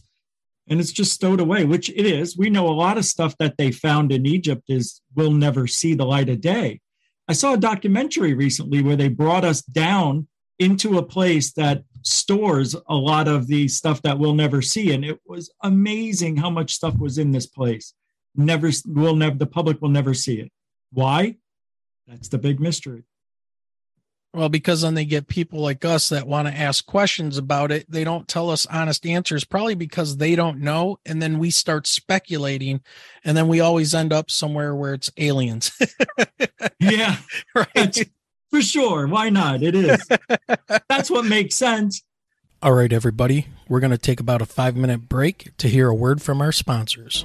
and it's just stowed away which it is. We know a lot of stuff that they found in egypt is will never see the light of day. I saw a documentary recently where they brought us down into a place that stores a lot of the stuff that we'll never see and it was amazing how much stuff was in this place never will never the public will never see it why that's the big mystery well, because then they get people like us that want to ask questions about it. They don't tell us honest answers, probably because they don't know. And then we start speculating. And then we always end up somewhere where it's aliens. yeah. Right. For sure. Why not? It is. That's what makes sense. All right, everybody. We're going to take about a five minute break to hear a word from our sponsors.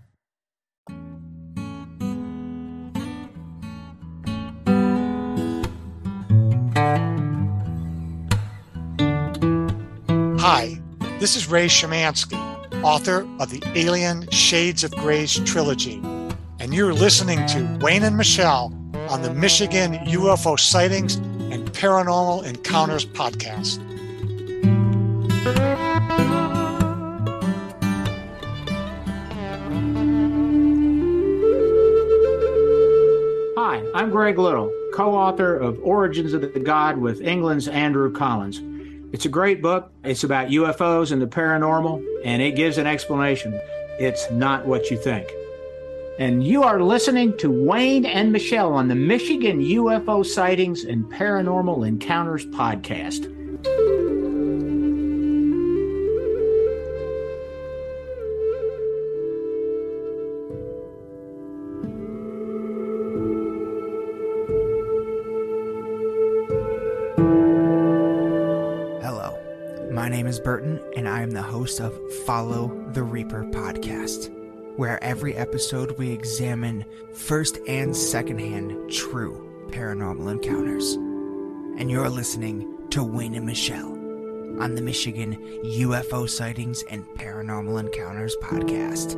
Hi, this is Ray Shemansky, author of the Alien Shades of Grays trilogy, and you're listening to Wayne and Michelle on the Michigan UFO Sightings and Paranormal Encounters podcast. Hi, I'm Greg Little, co author of Origins of the God with England's Andrew Collins. It's a great book. It's about UFOs and the paranormal, and it gives an explanation. It's not what you think. And you are listening to Wayne and Michelle on the Michigan UFO Sightings and Paranormal Encounters podcast. Burton, and I am the host of Follow the Reaper podcast, where every episode we examine first and secondhand true paranormal encounters. And you're listening to Wayne and Michelle on the Michigan UFO Sightings and Paranormal Encounters podcast.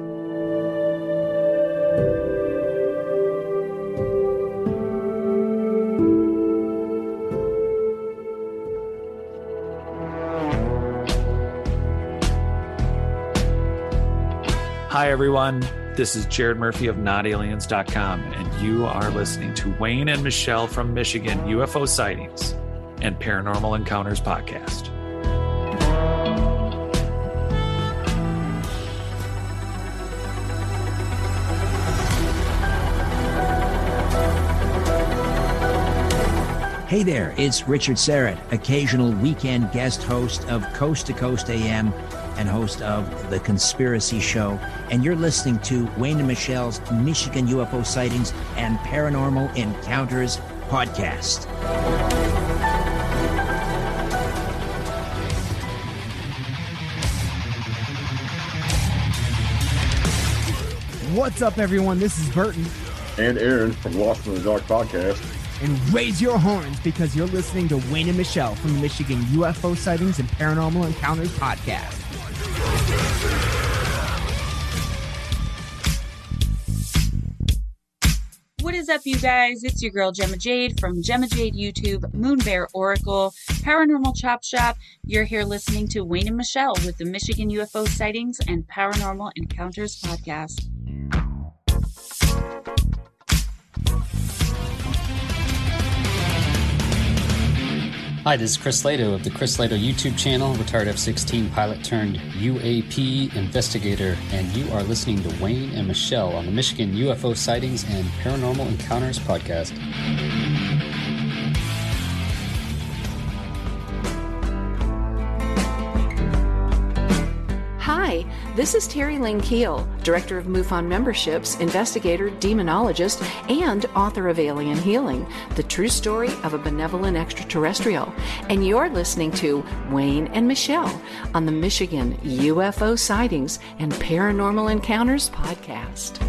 Everyone. This is Jared Murphy of NotAliens.com, and you are listening to Wayne and Michelle from Michigan UFO Sightings and Paranormal Encounters podcast. Hey there, it's Richard Syrett, occasional weekend guest host of Coast to Coast AM and host of The Conspiracy Show. And you're listening to Wayne and Michelle's Michigan UFO Sightings and Paranormal Encounters podcast. What's up, everyone? This is Burton. And Aaron from Lost in the Dark podcast. And raise your horns because you're listening to Wayne and Michelle from the Michigan UFO Sightings and Paranormal Encounters podcast. What is up, you guys? It's your girl Gemma Jade from Gemma Jade YouTube, Moon Bear Oracle, Paranormal Chop Shop. You're here listening to Wayne and Michelle with the Michigan UFO Sightings and Paranormal Encounters podcast. Hi, this is Chris Lehto of the Chris Lehto YouTube channel, retired F 16 pilot turned UAP investigator, and you are listening to Wayne and Michelle on the Michigan UFO Sightings and Paranormal Encounters podcast. This is Terry Lynn Keel, Director of MUFON Memberships, investigator, demonologist, and author of Alien Healing, the true story of a benevolent extraterrestrial. And you're listening to Wayne and Michelle on the Michigan UFO Sightings and Paranormal Encounters podcast.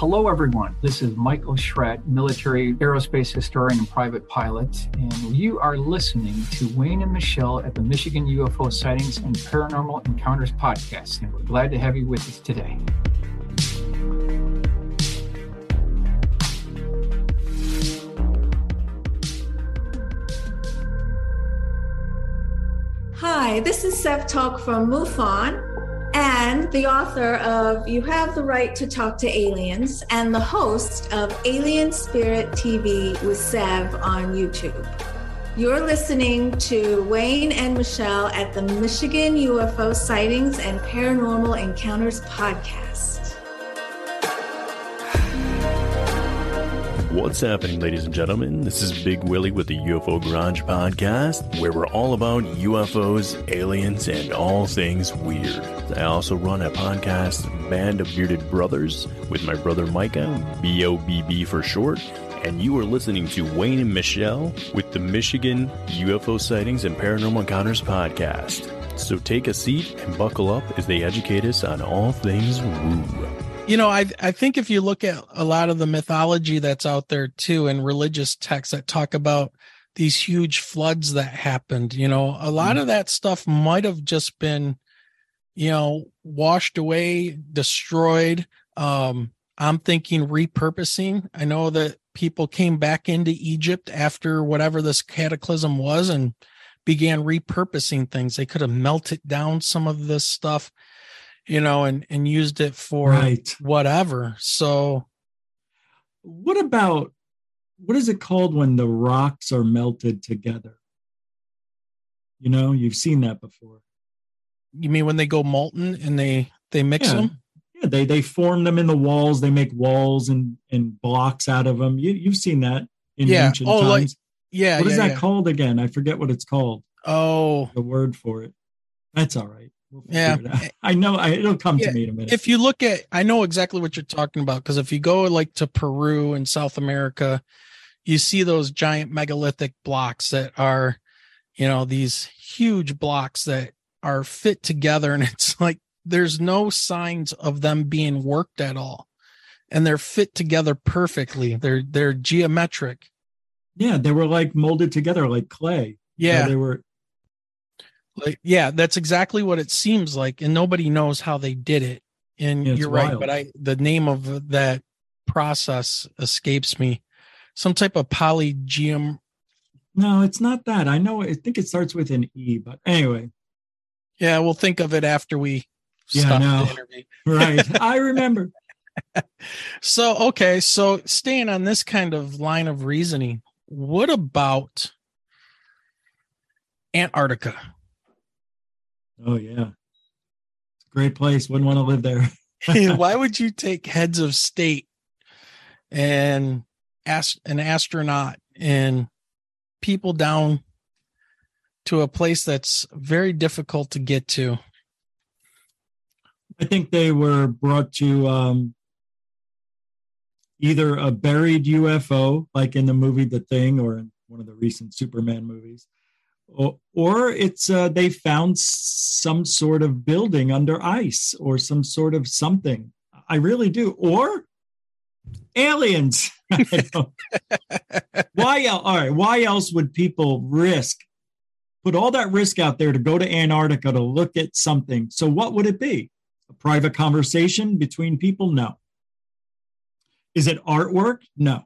Hello, everyone. This is Michael Schratt, military aerospace historian and private pilot, and you are listening to Wayne and Michelle at the Michigan UFO Sightings and Paranormal Encounters podcast, and we're glad to have you with us today. Hi, this is Seth Talk from MUFON and the author of You Have the Right to Talk to Aliens and the host of Alien Spirit TV with Sev on YouTube. You're listening to Wayne and Michelle at the Michigan UFO Sightings and Paranormal Encounters podcast. What's happening, ladies and gentlemen? This is Big Willie with the UFO Garage Podcast, where we're all about UFOs, aliens, and all things weird. I also run a podcast, Band of Bearded Brothers, with my brother Micah, B O B B for short. And you are listening to Wayne and Michelle with the Michigan UFO Sightings and Paranormal Encounters Podcast. So take a seat and buckle up as they educate us on all things woo. You know, I I think if you look at a lot of the mythology that's out there too, and religious texts that talk about these huge floods that happened, you know, a lot of that stuff might have just been, you know, washed away, destroyed. Um, I'm thinking repurposing. I know that people came back into Egypt after whatever this cataclysm was and began repurposing things. They could have melted down some of this stuff you know, and and used it for Right. whatever. So What about what is it called when the rocks are melted together? You know, you've seen that before. you mean when they go molten and they they mix Yeah. them? Yeah, they they form them in the walls. They make walls and and blocks out of them. You you've seen that in Yeah. ancient Oh, like- times. Yeah. what is yeah, that yeah. called again? I forget what it's called. Oh, The word for it. That's all right. We'll Yeah. I know. I, it'll come Yeah, to me in a minute. If you look at, I know exactly what you're talking about because if you go like to Peru and South America, you see those giant megalithic blocks that are, you know, these huge blocks that are fit together, and it's like there's no signs of them being worked at all, and they're fit together perfectly. They're they're geometric. yeah, they were like molded together like clay. Yeah. So they were. Like, yeah, that's exactly what it seems like, and nobody knows how they did it. And Yeah, you're right, but I the name of that process escapes me. Some type of polygeom. No, it's not that. I know. I think it starts with an E, but anyway. Yeah, we'll think of it after we Yeah, stop no. the interview. Right. I remember. So okay, so staying on this kind of line of reasoning, what about Antarctica? Oh yeah. It's a great place. Wouldn't want to live there. Why would you take heads of state and ask an astronaut and people down to a place that's very difficult to get to? I think they were brought to um, either a buried UFO, like in the movie The Thing, or in one of the recent Superman movies, or, it's uh, they found some sort of building under ice or some sort of something. I really do. Or aliens. Why? All right. Why else would people risk? Put all that risk out there to go to Antarctica to look at something. So, what would it be? A private conversation between people? No. Is it artwork? No.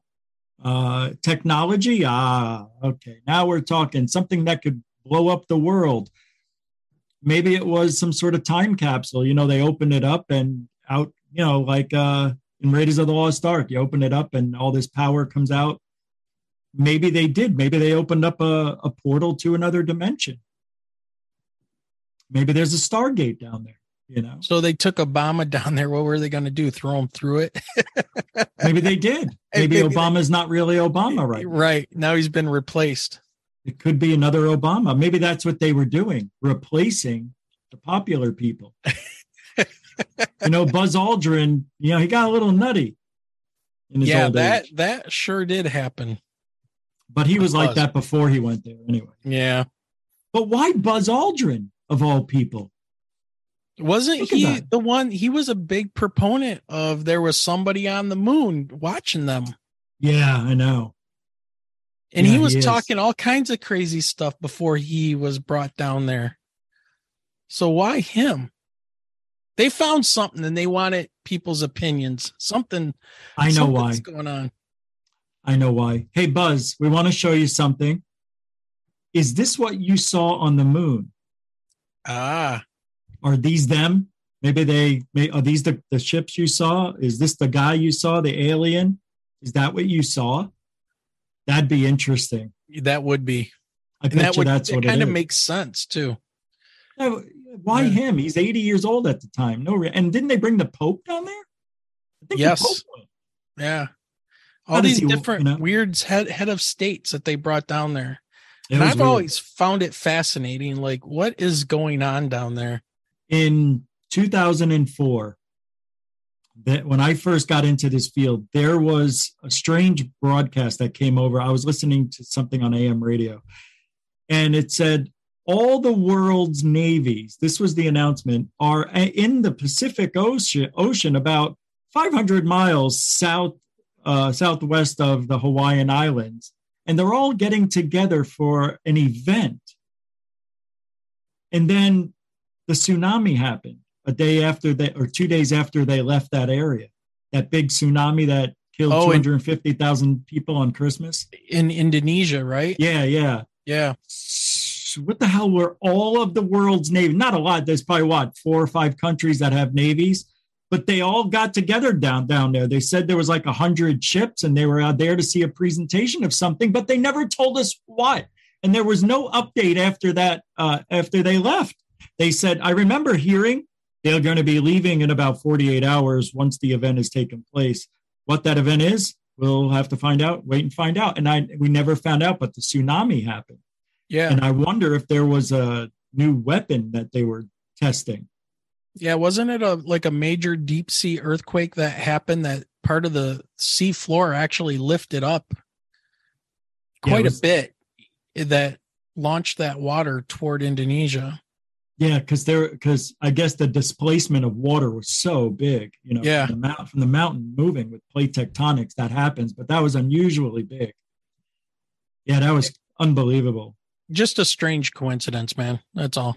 Uh, technology? Ah, okay. Now we're talking something that could blow up the world. Maybe it was some sort of time capsule. You know, they opened it up and out You know, like uh, in Raiders of the Lost Ark, you open it up and all this power comes out. Maybe they did. Maybe they opened up a, a portal to another dimension. Maybe there's a Stargate down there. You know. So they took Obama down there. What were they going to do? Throw him through it? Maybe they did. Maybe, Maybe Obama's not really Obama right. Right now, he's been replaced. It could be another Obama. Maybe that's what they were doing, replacing the popular people. you know, Buzz Aldrin. You know, he got a little nutty. yeah, that age. that sure did happen. But he was Buzz. like that before he went there, anyway. Yeah. But why Buzz Aldrin of all people? Wasn't Look he the one? He was a big proponent of there was somebody on the moon watching them. Yeah, I know. And yeah, he was he talking all kinds of crazy stuff before he was brought down there. So why him? They found something and they wanted people's opinions. Something. I know why. going on. I know why. Hey, Buzz, we want to show you something. Is this what you saw on the moon? Ah. Are these them? Maybe they may are these the, the ships you saw? Is this the guy you saw, the alien? Is that what you saw? That'd be interesting. That would be. I bet that would, that's what it kind of makes sense too. why yeah. him? He's 80 years old at the time. No, and didn't they bring the Pope down there? yes. The yeah. All these he, different you know? weird head head of states that they brought down there. It and I've weird. always found it fascinating. Like, what is going on down there? In 2004, that when I first got into this field, there was a strange broadcast that came over. I was listening to something on AM radio, and it said all the world's navies. This was the announcement are in the Pacific Ocean, about 500 miles south uh, southwest of the Hawaiian Islands, and they're all getting together for an event. And then the tsunami happened a day after they or two days after they left that area. That big tsunami that killed oh, 250,000 people on Christmas in Indonesia, right? Yeah, yeah. Yeah. What the hell were all of the world's navy? Not a lot. There's probably what, four or five countries that have navies, but they all got together down down there. They said there was like a hundred ships and they were out there to see a presentation of something, but they never told us what. And there was no update after that, uh, after they left. They said, I remember hearing they're going to be leaving in about 48 hours once the event has taken place. What that event is, we'll have to find out, wait and find out. And I we never found out, but the tsunami happened. Yeah. And I wonder if there was a new weapon that they were testing. Yeah, wasn't it a like a major deep sea earthquake that happened that part of the sea floor actually lifted up quite yeah, was, a bit that launched that water toward Indonesia. Yeah, because there, because I guess the displacement of water was so big, you know, yeah. from the, mount, from the mountain moving with plate tectonics, that happens, but that was unusually big. Yeah, that was unbelievable. Just a strange coincidence, man. That's all.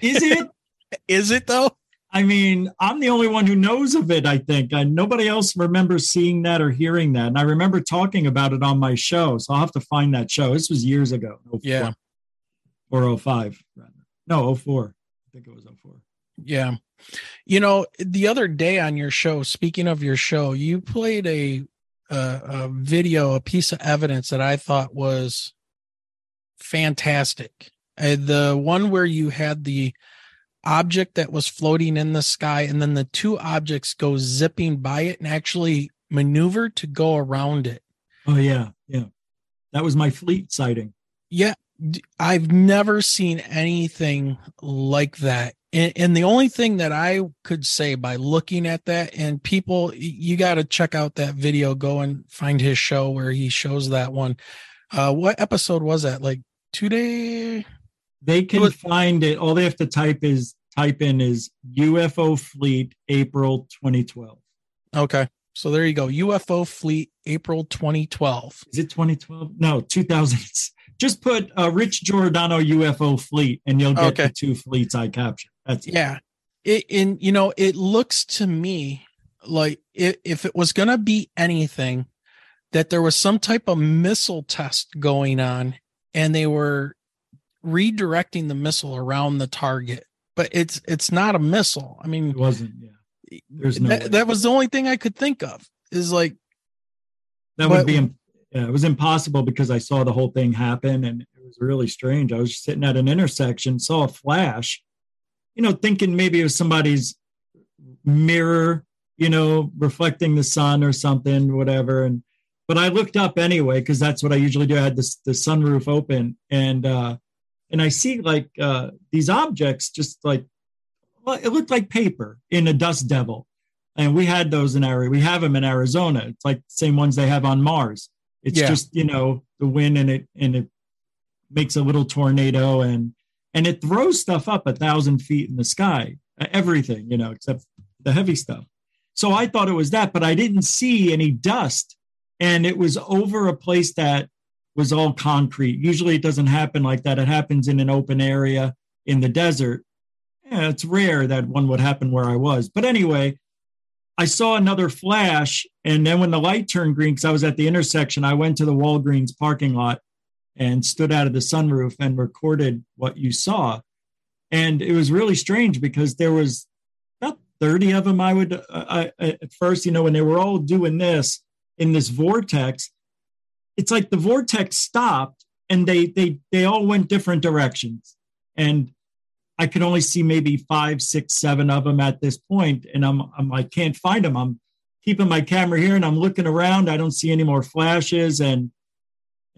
Is it? Is it though? I mean, I'm the only one who knows of it, I think. And nobody else remembers seeing that or hearing that. And I remember talking about it on my show. So I'll have to find that show. This was years ago. Oh yeah. Or 05, rather. No, 04. I think it was 04. Yeah. You know, the other day on your show, speaking of your show, you played a, a, a video, a piece of evidence that I thought was fantastic. Uh, the one where you had the object that was floating in the sky and then the two objects go zipping by it and actually maneuver to go around it. Oh yeah, yeah. That was my fleet sighting. Yeah, I've never seen anything like that. And, and, the only thing that I could say by looking at that, and people, you got to check out that video, go and find his show where he shows that one. Uh, what episode was that? Like two day? They can was, find it. All they have to type is type in is UFO Fleet April 2012. Okay. So there you go. UFO Fleet April 2012. Is it 2012? No, 2000 just put uh, Rich Giordano UFO fleet and you'll get okay. the two fleets I captured. That's it. yeah. It, and you know, it looks to me like it, if it was going to be anything, that there was some type of missile test going on and they were redirecting the missile around the target. But it's it's not a missile. I mean, it wasn't. Yeah There's no that, that was the only thing I could think of. Is like that but- would be im- yeah, it was impossible because I saw the whole thing happen and it was really strange. I was sitting at an intersection, saw a flash, you know, thinking maybe it was somebody's mirror, you know, reflecting the sun or something, whatever. And but I looked up anyway because that's what I usually do. I had this the sunroof open and uh and I see like uh these objects just like well, it looked like paper in a dust devil. And we had those in Arizona. We have them in Arizona. It's like the same ones they have on Mars. It's Yeah. just, you know, the wind and it and it makes a little tornado and and it throws stuff up a thousand feet in the sky. Everything, you know, except the heavy stuff. So I thought it was that, but I didn't see any dust. And it was over a place that was all concrete. Usually it doesn't happen like that. It happens in an open area in the desert. Yeah, it's rare that one would happen where I was. But anyway, I saw another flash. And then when the light turned green, because I was at the intersection, I went to the Walgreens parking lot and stood out of the sunroof and recorded what you saw. And it was really strange because there was about 30 of them, I would, uh, I, at first, you know, when they were all doing this in this vortex, it's like the vortex stopped and they they they all went different directions and i could only see maybe five six seven of them at this point and i'm, I'm i can't find them i'm keeping my camera here and i'm looking around. I don't see any more flashes and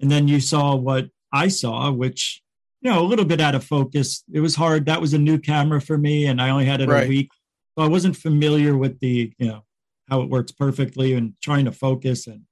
and then you saw what i saw which you know a little bit out of focus. It was hard. That was a new camera for me and i only had it Right. a week. So i wasn't familiar with the you know how it works perfectly and trying to focus and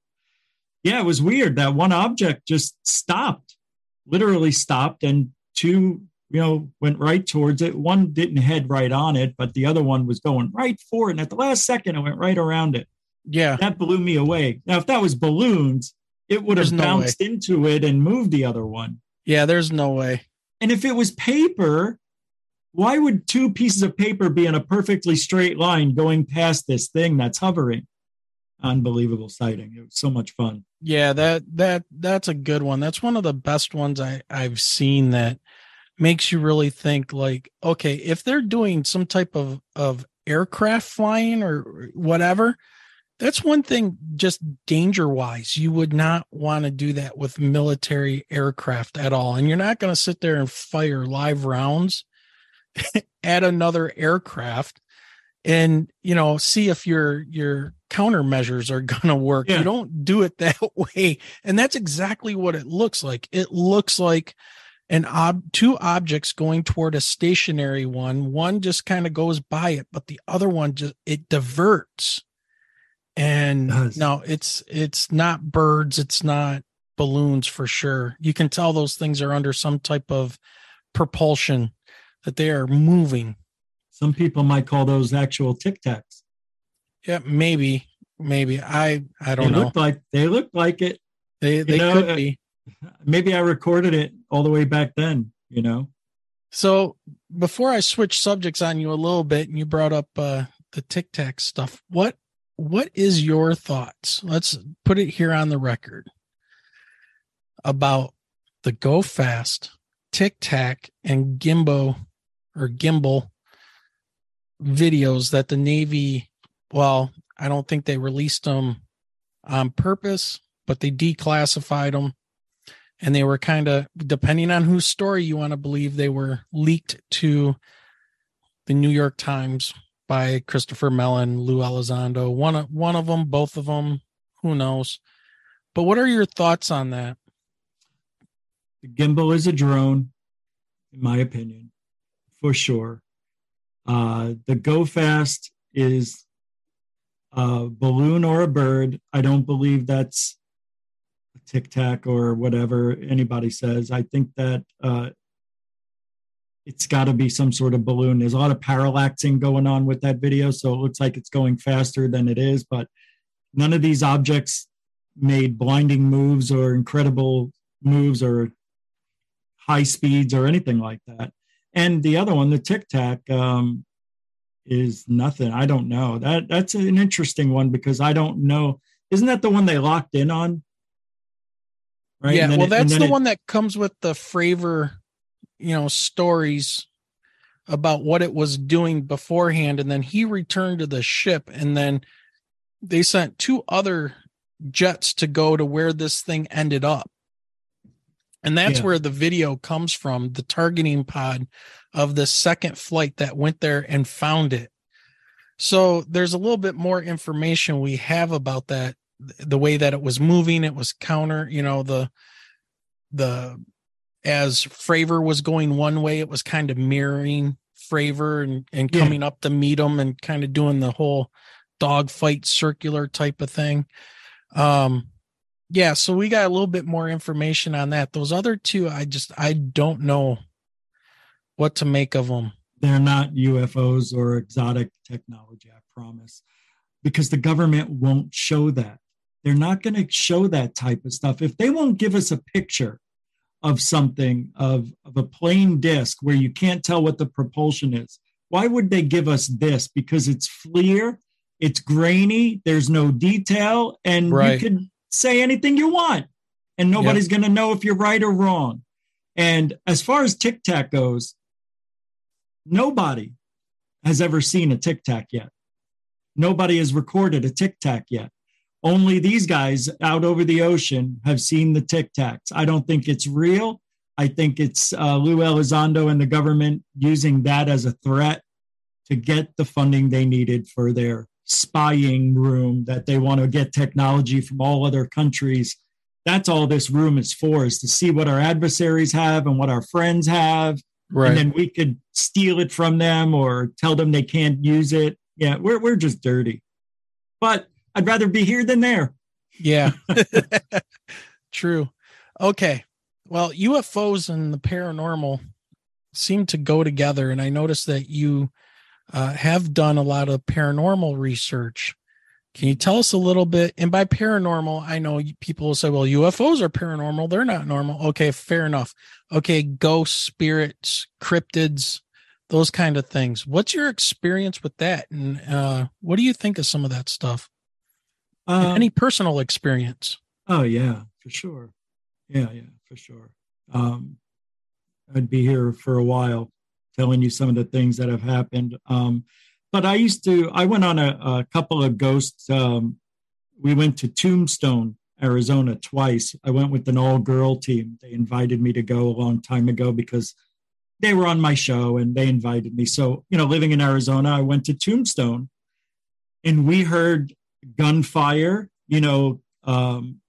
yeah, it was weird. That one object just stopped, literally stopped, and two, you know, went right towards it. One didn't head right on it, but the other one was going right for it. And at the last second, it went right around it. Yeah. That blew me away. Now, if that was balloons, it would have no bounced into it and moved the other one. Yeah, there's no way. And if it was paper, why would two pieces of paper be in a perfectly straight line going past this thing that's hovering? Unbelievable sighting. It was so much fun. Yeah, that that that's a good one. That's one of the best ones I I've seen that makes you really think like, okay, if they're doing some type of of aircraft flying or whatever, that's one thing just danger wise. You would not want to do that with military aircraft at all. And you're not going to sit there and fire live rounds at another aircraft and you know see if your your countermeasures are going to work Yeah. you don't do it that way and that's exactly what it looks like it looks like an ob two objects going toward a stationary one one just kind of goes by it but the other one just it diverts and does. no it's it's not birds it's not balloons for sure you can tell those things are under some type of propulsion that they are moving Some people might call those actual tic tacs. yeah maybe maybe i i don't know looked like they look like it. they they know, could uh, be Maybe I recorded it all the way back then. You know, So before I switch subjects on you a little bit, and you brought up uh, the Tic Tac stuff, what what is your thoughts? Let's put it here on the record about the Go Fast, Tic Tac, and Gimbo or Gimbal videos that the Navy. Well, I don't think they released them on purpose, but they declassified them and they were kind of depending on whose story you want to believe they were leaked to the New York Times by Christopher Mellon, Lou Elizondo. One of one of them, both of them, who knows? But what are your thoughts on that? the gimbal is a drone, in my opinion, for sure. Uh, the Go Fast is a balloon or a bird. I don't believe that's tic tac or whatever anybody says. I think that uh, it's got to be some sort of balloon. There's a lot of parallaxing going on with that video, so it looks like it's going faster than it is. But none of these objects made blinding moves or incredible moves or high speeds or anything like that. And the other one, the Tic Tac, um, is nothing. I don't know. That that's an interesting one because I don't know. Isn't that the one they locked in on? Right. Yeah, well, it- that's the it- one that comes with the Fravor, you know, stories about what it was doing beforehand. And then he returned to the ship. And then they sent two other jets to go to where this thing ended up. And that's Yeah. where the video comes from the targeting pod of the second flight that went there and found it. So there's a little bit more information we have about that the way that it was moving it was counter you know the the as Fravor was going one way it was kind of mirroring Fravor and and Yeah. coming up to meet him and kind of doing the whole dogfight circular type of thing um yeah so we got a little bit more information on that those other two i just i don't know what to make of them they're not UFOs or exotic technology, I promise, because the government won't show that. They're not going to show that type of stuff. If they won't give us a picture of something, of, of a plain disc where you can't tell what the propulsion is, why would they give us this? Because it's FLIR, it's grainy, there's no detail, and Right. you could say anything you want, and nobody's going to know if you're right or wrong. And as far as Tic Tac goes, nobody has ever seen a tic tac yet. Nobody has recorded a tic tac yet. Only these guys out over the ocean have seen the tic tacs. I don't think it's real. I think it's uh, Lou Elizondo and the government using that as a threat to get the funding they needed for their spying room that they want to get technology from all other countries. That's all this room is for, is to see what our adversaries have and what our friends have Right. and then we could steal it from them or tell them they can't use it. Yeah, we're we're just dirty. But I'd rather be here than there. Yeah. True. Okay. Well, UFOs and the paranormal seem to go together. And I noticed that you uh, have done a lot of paranormal research. Can you tell us a little bit? And by paranormal, I know people will say, well, UFOs are paranormal. They're not normal. Okay, fair enough. Okay, ghosts, spirits, cryptids, those kind of things. What's your experience with that? And uh, what do you think of some of that stuff? Um, Any personal experience? Oh yeah, for sure. Yeah, yeah, for sure. Um, I'd be here for a while telling you some of the things that have happened. Um, but I used to. I went on a, a couple of ghosts. Um, we went to Tombstone, Arizona, twice. I went with an all-girl team. They invited me to go a long time ago because they were on my show and they invited me. So you know, living in Arizona, I went to Tombstone, and we heard gunfire. You know, um,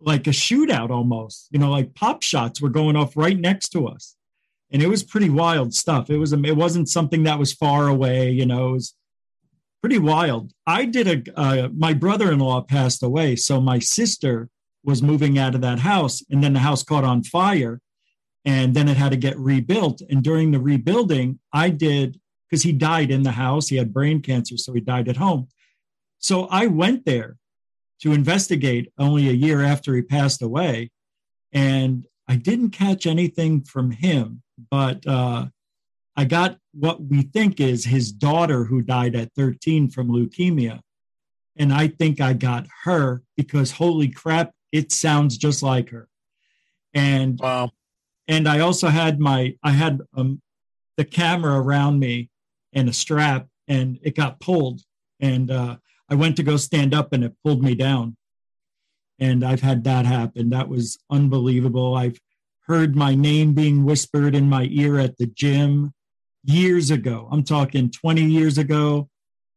like a shootout almost. You know, like pop shots were going off right next to us, and it was pretty wild stuff. It was it wasn't something that was far away. You know, it was pretty wild. I did a uh, my brother-in-law passed away, so my sister was moving out of that house, and then the house caught on fire, and then it had to get rebuilt. And during the rebuilding, I did because he died in the house. He had brain cancer, so he died at home. So I went there to investigate only a year after he passed away. And I didn't catch anything from him, but uh, I got what we think is his daughter who died at 13 from leukemia. And I think I got her because holy crap, it sounds just like her. And wow. And I also had my I had um, the camera around me and a strap, and it got pulled. And uh, I went to go stand up, and it pulled me down. And I've had that happen. That was unbelievable. I've heard my name being whispered in my ear at the gym years ago. I'm talking 20 years ago.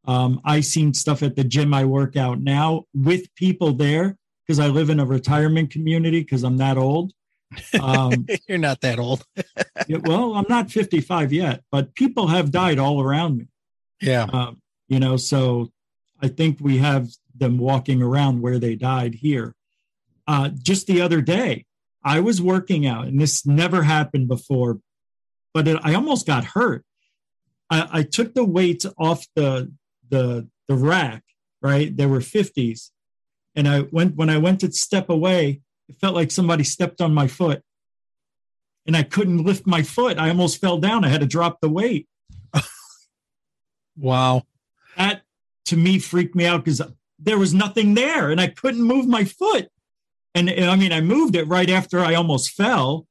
Um, I seen stuff at the gym I work out now with people there because I live in a retirement community because I'm that old. Um, You're not that old. well, I'm not 55 yet, but people have died all around me. Yeah. Um, you know, so I think we have them walking around where they died here. Uh, just the other day, I was working out, and this never happened before, but it, I almost got hurt. I, I took the weights off the the the rack, right? They were 50s, and I went when I went to step away, it felt like somebody stepped on my foot, and I couldn't lift my foot. I almost fell down. I had to drop the weight. Wow. To me freaked me out because there was nothing there and I couldn't move my foot. And, and I mean, I moved it right after I almost fell,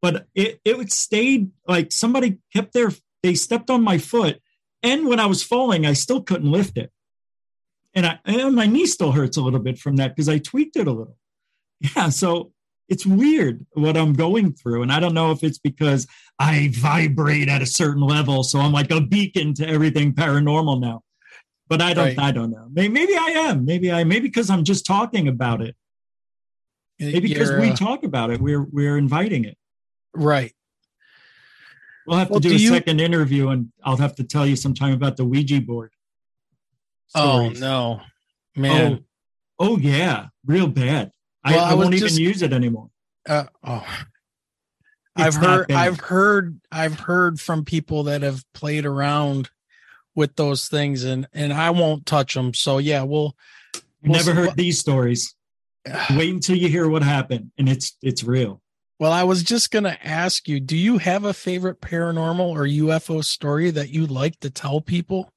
but it, it stayed like somebody kept their they stepped on my foot. And when I was falling, I still couldn't lift it. And, I, and my knee still hurts a little bit from that because I tweaked it a little. Yeah. So it's weird what I'm going through. And I don't know if it's because I vibrate at a certain level. So I'm like a beacon to everything paranormal now. But I don't, right. I don't know. Maybe, maybe, I am. Maybe I, maybe because I'm just talking about it. Maybe because we uh, talk about it, we're, we're inviting it. Right. We'll have to well, do, do, a you... second interview and I'll have to tell you sometime about the Ouija board. Stories. Oh, no, man. Oh, oh yeah. Real bad. Well, I, I, I won't just, even use it anymore. Uh, oh, I've heard, I've heard, I've heard from people that have played around with those things, and and I won't touch them. So yeah, we'll. we'll never heard these stories. Wait until you hear what happened, and it's it's real. Well, I was just gonna ask you: Do you have a favorite paranormal or UFO story that you like to tell people?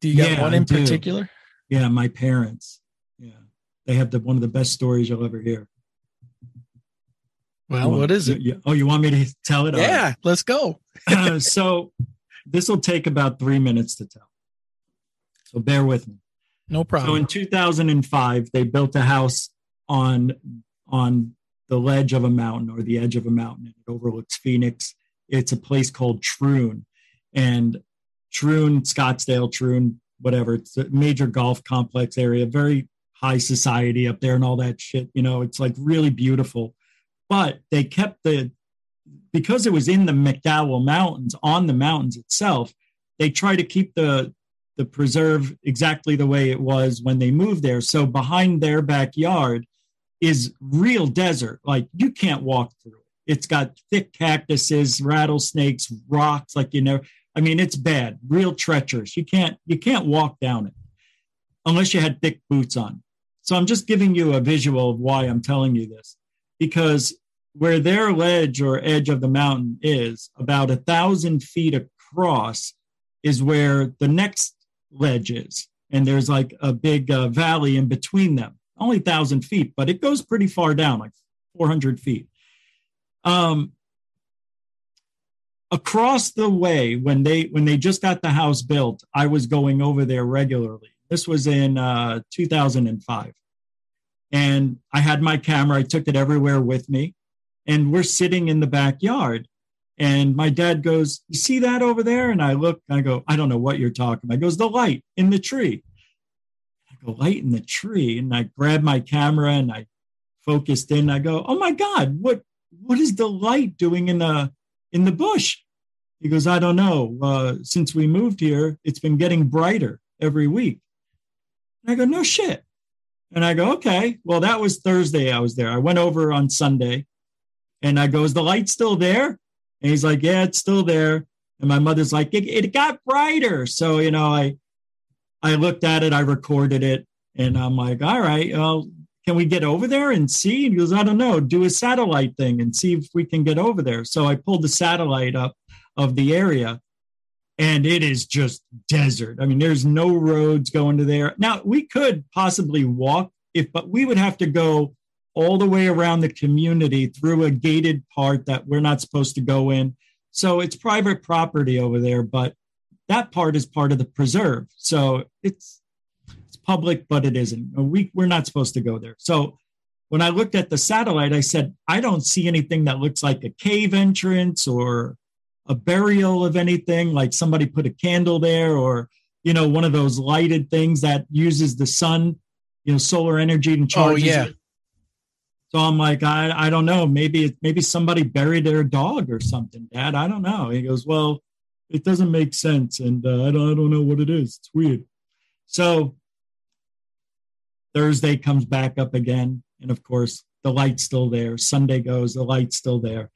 Do you yeah, one in particular? Yeah, my parents Yeah. they have the one of the best stories you'll ever hear. Well, what is it? You, oh, you want me to tell it? Yeah, right. let's go. uh, so this will take about three minutes to tell. So bear with me. No problem. So in 2005, they built a house on on the ledge of a mountain or the edge of a mountain. It overlooks Phoenix. It's a place called Troon, and Troon, Scottsdale, Troon, whatever. It's a major golf complex area, very high society up there and all that shit. You know, it's like really beautiful. But they kept the because it was in the McDowell Mountains, on the mountains itself, they try to keep the the preserve exactly the way it was when they moved there. So behind their backyard is real desert. Like you can't walk through it. It's got thick cactuses, rattlesnakes, rocks, like you know. I mean, it's bad, real treacherous. You can't you can't walk down it unless you had thick boots on. So I'm just giving you a visual of why I'm telling you this, because where their ledge or edge of the mountain is, about a thousand feet across, is where the next ledge is. And there's like a big uh, valley in between them, only thousand feet, but it goes pretty far down, like 400 feet. Um, across the way when they when they just got the house built i was going over there regularly this was in uh, 2005. And I had my camera, I took it everywhere with me. And we're sitting in the backyard. And my dad goes, You see that over there? And I look, and I go, I don't know what you're talking about. He goes, The light in the tree. I go, Light in the tree. And I grab my camera and I focused in. I go, Oh my God, what what is the light doing in the in the bush? He goes, I don't know. Uh, since we moved here, it's been getting brighter every week. And I go, no shit. And I go, okay, well, that was Thursday I was there. I went over on Sunday and I go, is the light still there? And he's like, yeah, it's still there. And my mother's like, it, it got brighter. So, you know, I, I looked at it, I recorded it and I'm like, all right, well, can we get over there and see? And he goes, I don't know, do a satellite thing and see if we can get over there. So I pulled the satellite up of the area and it is just desert. I mean, there's no roads going to there. Now, we could possibly walk if, but we would have to go all the way around the community through a gated part that we're not supposed to go in. So it's private property over there, but that part is part of the preserve. So it's it's public, but it isn't. We we're not supposed to go there. So when I looked at the satellite, I said, I don't see anything that looks like a cave entrance or a burial of anything, like somebody put a candle there or, you know, one of those lighted things that uses the sun, you know, solar energy and oh, charges. Oh, yeah. It. So I'm like, I, I don't know. Maybe maybe somebody buried their dog or something, Dad. I don't know. He goes, well, it doesn't make sense, and uh, I don't I don't know what it is. It's weird. So Thursday comes back up again, and of course the light's still there. Sunday goes, the light's still there.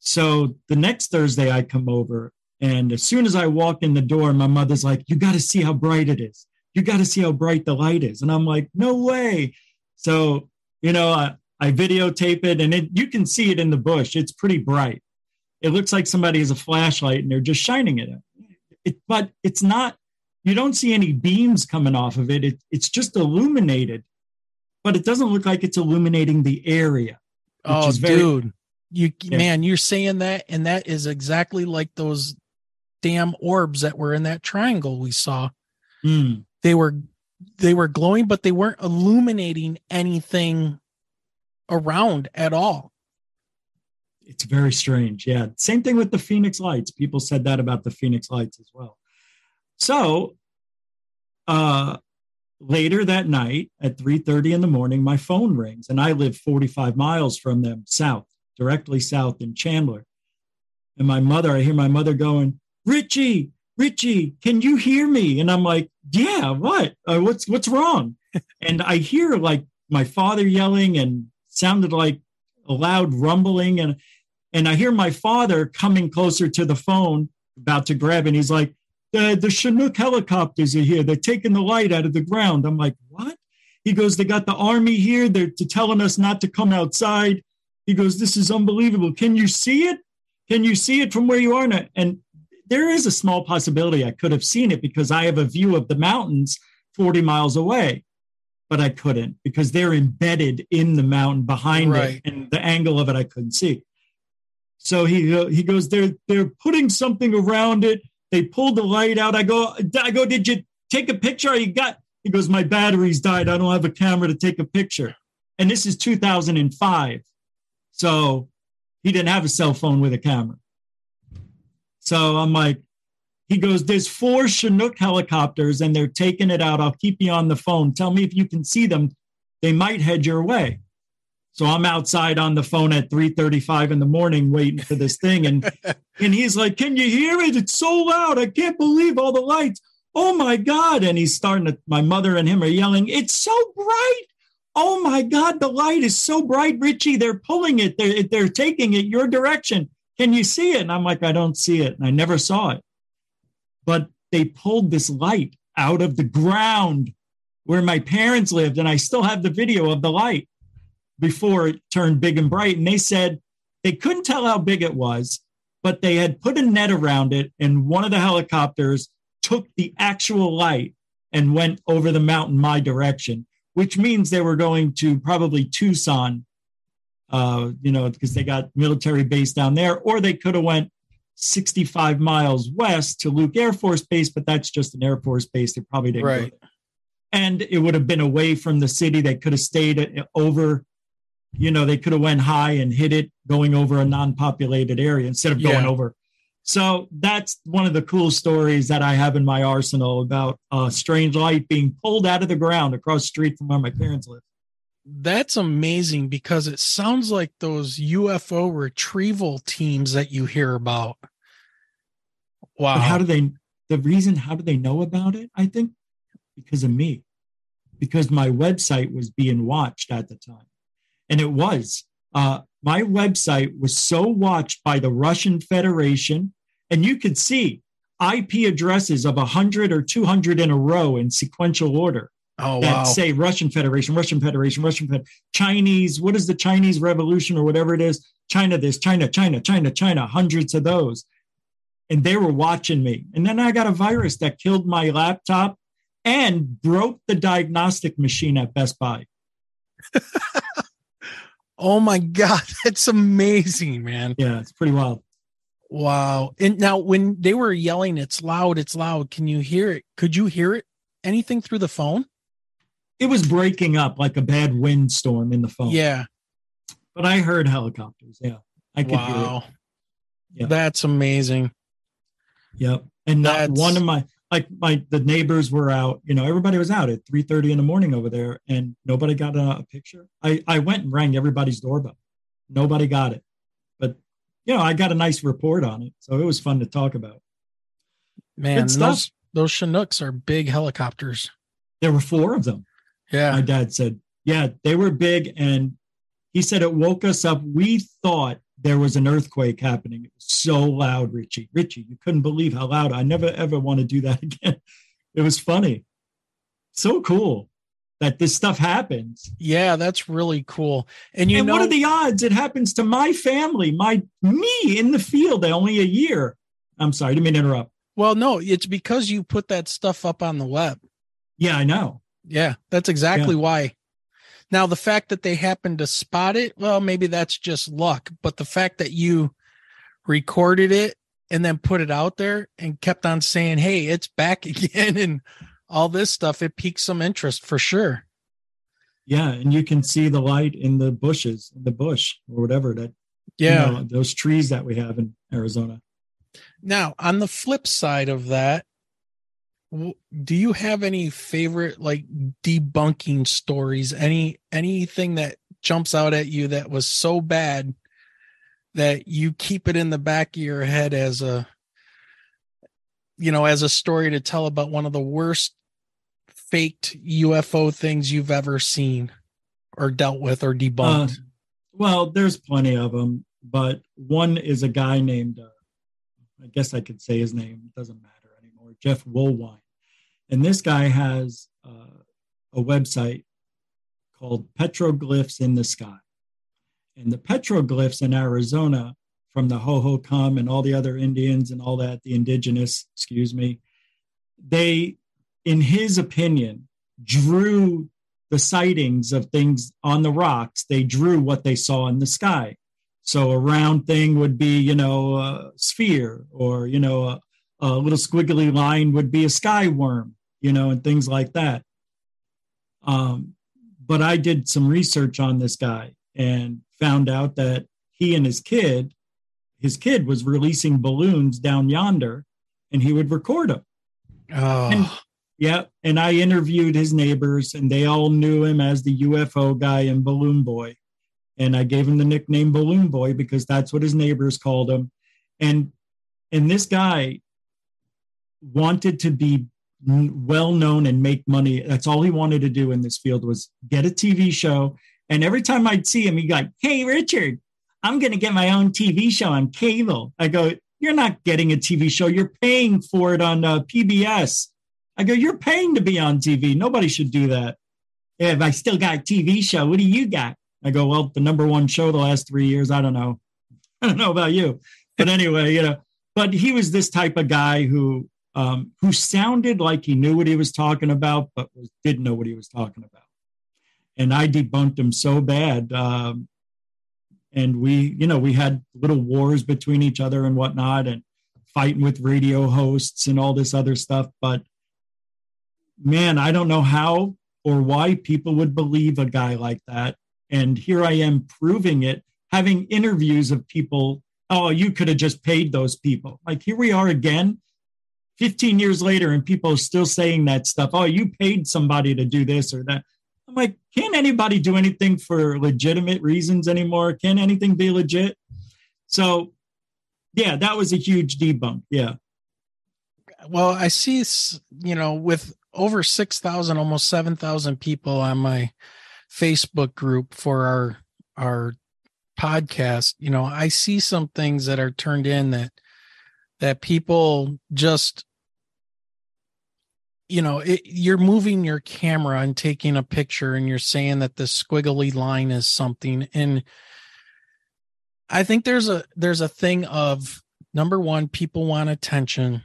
So the next Thursday, I come over, and as soon as I walk in the door, my mother's like, You got to see how bright it is. You got to see how bright the light is. And I'm like, No way. So, you know, I, I videotape it, and it, you can see it in the bush. It's pretty bright. It looks like somebody has a flashlight and they're just shining it. it but it's not, you don't see any beams coming off of it. it it's just illuminated, but it doesn't look like it's illuminating the area. Oh, very, dude you yeah. man you're saying that and that is exactly like those damn orbs that were in that triangle we saw. Mm. They were they were glowing, but they weren't illuminating anything around at all. It's very strange. Yeah. Same thing with the Phoenix Lights. People said that about the Phoenix Lights as well. So uh later that night at 3:30 in the morning my phone rings and I live 45 miles from them south, directly south in Chandler. And my mother, I hear my mother going, "Richie, Richie, can you hear me?" And I'm like, "Yeah, what? Uh, what's what's wrong?" and I hear like my father yelling and sounded like a loud rumbling and and I hear my father coming closer to the phone about to grab. And he's like, the, the Chinook helicopters are here. They're taking the light out of the ground. I'm like, what? He goes, they got the army here. They're telling us not to come outside. He goes, this is unbelievable. Can you see it? Can you see it from where you are? And, and there is a small possibility I could have seen it because I have a view of the mountains 40 miles away, but I couldn't because they're embedded in the mountain behind Right. it, and the angle of it I couldn't see. So he uh, he goes, they're they're putting something around it. They pulled the light out. I go, I go, did you take a picture? You got? He goes, my batteries died. I don't have a camera to take a picture. And this is 2005, so he didn't have a cell phone with a camera. So I'm like, he goes, there's four Chinook helicopters and they're taking it out. I'll keep you on the phone. Tell me if you can see them. They might head your way. So I'm outside on the phone at 3:35 in the morning waiting for this thing and and he's like, "Can you hear it? It's so loud. I can't believe all the lights. Oh my god." And he's starting to my mother and him are yelling, "It's so bright. Oh my god, the light is so bright, Richie. They're pulling it. They're they're taking it your direction. Can you see it?" And I'm like, "I don't see it." And I never saw it. But they pulled this light out of the ground where my parents lived and I still have the video of the light before it turned big and bright. And they said they couldn't tell how big it was, but they had put a net around it, and one of the helicopters took the actual light and went over the mountain my direction, which means they were going to probably Tucson, uh, you know, because they got military base down there, or they could have went 65 miles west to Luke Air Force Base, but that's just an Air Force base. They probably didn't Right. And it would have been away from the city. They could have stayed over you know they could have went high and hit it going over a non-populated area instead of going Yeah. over so that's one of the cool stories that i have in my arsenal about a strange light being pulled out of the ground across the street from where my parents live That's amazing because it sounds like those UFO retrieval teams that you hear about. Wow. but how do they the reason how do they know about it i think? Because of me. Because my website was being watched at the time. And it was uh, my website was so watched by the russian federation and you could see ip addresses of 100 or 200 in a row in sequential order Oh that wow. say russian federation russian federation russian Fed- chinese what is the chinese revolution or whatever it is? China this china china china china hundreds of those and they were watching me. And then I got a virus that killed my laptop and broke the diagnostic machine at Best Buy. oh my god, that's amazing, man. Yeah, it's pretty wild. Wow. And now when they were yelling it's loud, it's loud, can you hear it? Could you hear it anything through the phone? It was breaking up like a bad windstorm in the phone. Yeah. But I heard helicopters. Yeah. I could hear it. Yeah. That's amazing. Yep. And not That's- one of my like my the neighbors were out, you know, everybody was out at 3 30 in the morning over there and nobody got a, a picture. I, I went and rang everybody's doorbell. Nobody got it. But you know, I got a nice report on it. So it was fun to talk about. Man, Good stuff. those those Chinooks are big helicopters. There were four of them. Yeah. My dad said, yeah, they were big. And he said it woke us up. We thought there was an earthquake happening. It was so loud, Richie. Richie, you couldn't believe how loud. I never ever want to do that again. It was funny. So cool that this stuff happens. Yeah, that's really cool. And you and know what are the odds it happens to my family, my me in the field only a year? I'm sorry, I didn't mean to interrupt. well, no, it's because you put that stuff up on the web. Yeah, I know. Yeah, that's exactly Yeah. why. Now, the fact that they happened to spot it, well, maybe that's just luck. But the fact that you recorded it and then put it out there and kept on saying, Hey, it's back again and all this stuff, it piqued some interest for sure. Yeah, and you can see the light in the bushes, in the bush or whatever that yeah, you know, those trees that we have in Arizona. Now, on the flip side of that, do you have any favorite like debunking stories? Any anything that jumps out at you that was so bad that you keep it in the back of your head as a you know, as a story to tell about one of the worst faked UFO things you've ever seen or dealt with or debunked? Uh, well, there's plenty of them, but one is a guy named, uh, I guess I could say his name, doesn't matter anymore, Jeff Woolwine. And this guy has uh, a website called Petroglyphs in the Sky. And the petroglyphs in Arizona from the Hohokam and all the other Indians and all that, the indigenous, excuse me, they in his opinion, drew the sightings of things on the rocks. They drew what they saw in the sky. So a round thing would be, you know, a sphere, or you know, a, a little squiggly line would be a sky worm, you know, and things like that. Um, but I did some research on this guy and found out that he and his kid, his kid was releasing balloons down yonder, and he would record them. Oh. And yeah, and I interviewed his neighbors, and they all knew him as the UFO guy and Balloon Boy. And I gave him the nickname Balloon Boy because that's what his neighbors called him. And and this guy wanted to be well known and make money. That's all he wanted to do in this field was get a TV show. And every time I'd see him, he'd go, "Hey, Richard, I'm going to get my own TV show on cable." I go, "You're not getting a TV show. You're paying for it on uh, PBS." I go, You're paying to be on TV. Nobody should do that. If I still got a TV show, what do you got? I go, Well, the number one show the last three years. I don't know. I don't know about you. But anyway, you know, but he was this type of guy who um, who sounded like he knew what he was talking about, but was, didn't know what he was talking about. And I debunked him so bad. Um, and we, you know, we had little wars between each other and whatnot, and fighting with radio hosts and all this other stuff. But man, I don't know how or why people would believe a guy like that. And here I am proving it, having interviews of people. Oh, you could have just paid those people. Like here we are again, 15 years later, and people are still saying that stuff. Oh, you paid somebody to do this or that. I'm like, can't anybody do anything for legitimate reasons anymore? Can anything be legit? So, yeah, that was a huge debunk. Yeah. Well, I see, you know, with over 6,000, almost 7,000 people on my Facebook group for our, our podcast. You know, I see some things that are turned in that, that people just, you know, it, you're moving your camera and taking a picture and you're saying that the squiggly line is something. And I think there's a, there's a thing of number one, people want attention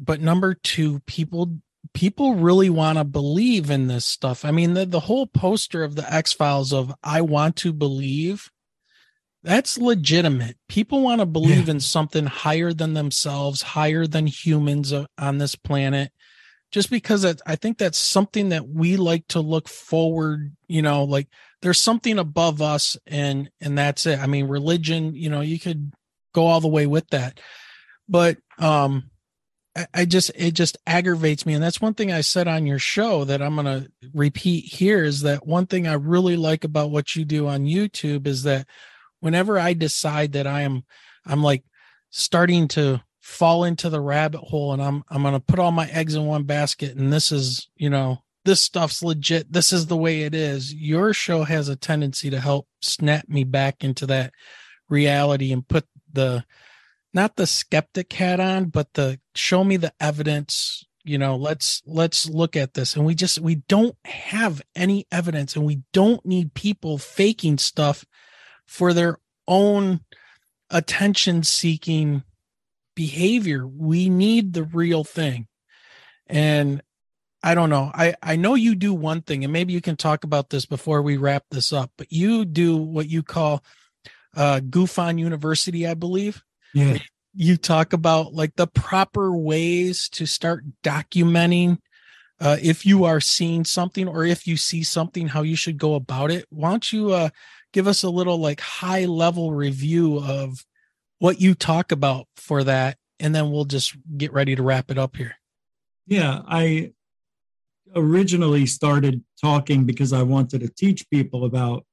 but number two people people really want to believe in this stuff. I mean, the, the whole poster of the X Files of I want to believe, that's legitimate. People want to believe yeah. in something higher than themselves, higher than humans on this planet. Just because I think that's something that we like to look forward, you know, like there's something above us and and that's it. I mean, religion, you know, you could go all the way with that. But um I just it just aggravates me, and that's one thing I said on your show that I'm going to repeat here is that one thing I really like about what you do on YouTube is that whenever I decide that I am I'm like starting to fall into the rabbit hole and I'm I'm going to put all my eggs in one basket and this is, you know, this stuff's legit. This is the way it is. Your show has a tendency to help snap me back into that reality and put the not the skeptic hat on, but the show me the evidence. You know, let's let's look at this. And we just we don't have any evidence, and we don't need people faking stuff for their own attention seeking behavior. We need the real thing. And I don't know. I I know you do one thing, and maybe you can talk about this before we wrap this up. But you do what you call uh, Gufon University, I believe. Yeah. you talk about like the proper ways to start documenting uh, if you are seeing something or if you see something, how you should go about it. Why don't you uh, give us a little like high level review of what you talk about for that, and then we'll just get ready to wrap it up here. Yeah, I originally started talking because I wanted to teach people about.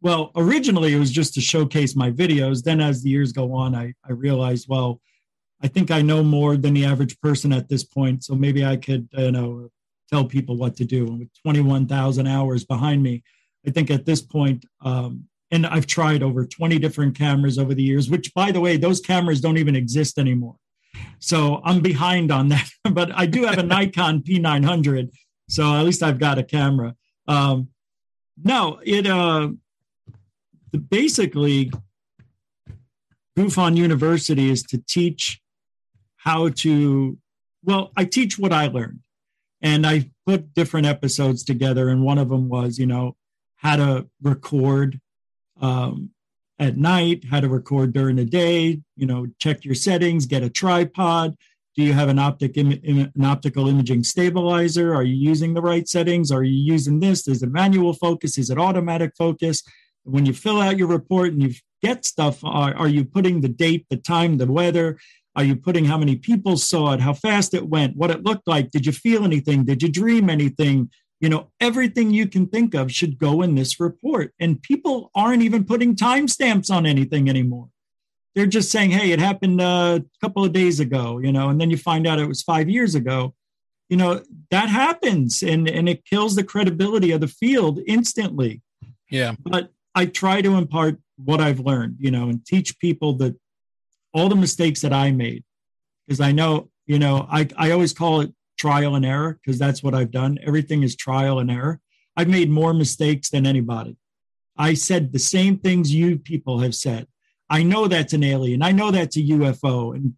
Well, originally it was just to showcase my videos. Then, as the years go on, I, I realized, well, I think I know more than the average person at this point. So maybe I could, you know, tell people what to do. And with 21,000 hours behind me, I think at this point, um, and I've tried over 20 different cameras over the years, which, by the way, those cameras don't even exist anymore. So I'm behind on that. but I do have a Nikon P900. So at least I've got a camera. Um, no, it uh, basically, MUFON University is to teach how to, well, I teach what I learned. And I put different episodes together. And one of them was, you know, how to record um, at night, how to record during the day, you know, check your settings, get a tripod. Do you have an optic Im- an optical imaging stabilizer? Are you using the right settings? Are you using this? Is it manual focus? Is it automatic focus? When you fill out your report and you get stuff, are, are you putting the date, the time, the weather? Are you putting how many people saw it, how fast it went, what it looked like? Did you feel anything? Did you dream anything? You know, everything you can think of should go in this report. And people aren't even putting timestamps on anything anymore. They're just saying, hey, it happened uh, a couple of days ago, you know, and then you find out it was five years ago. You know, that happens and, and it kills the credibility of the field instantly. Yeah. But I try to impart what I've learned, you know, and teach people that all the mistakes that I made, because I know, you know, I, I always call it trial and error because that's what I've done. Everything is trial and error. I've made more mistakes than anybody. I said the same things you people have said. I know that's an alien. I know that's a UFO. And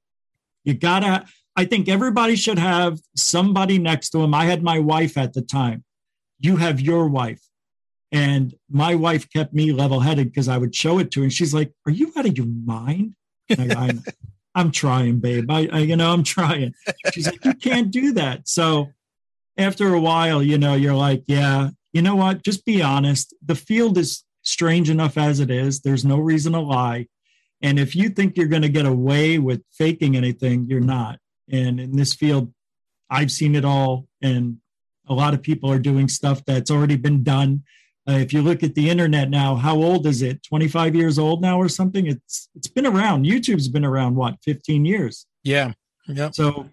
you gotta, I think everybody should have somebody next to him. I had my wife at the time. You have your wife. And my wife kept me level headed because I would show it to her. And she's like, Are you out of your mind? I, am trying, babe. I, I, you know, I'm trying. She's like, you can't do that. So after a while, you know, you're like, yeah, you know what? Just be honest. The field is strange enough as it is. There's no reason to lie. And if you think you're going to get away with faking anything, you're not. And in this field, I've seen it all. And a lot of people are doing stuff that's already been done uh, if you look at the internet now, how old is it? 25 years old now or something? It's it's been around. YouTube's been around what, 15 years? Yeah. Yeah. So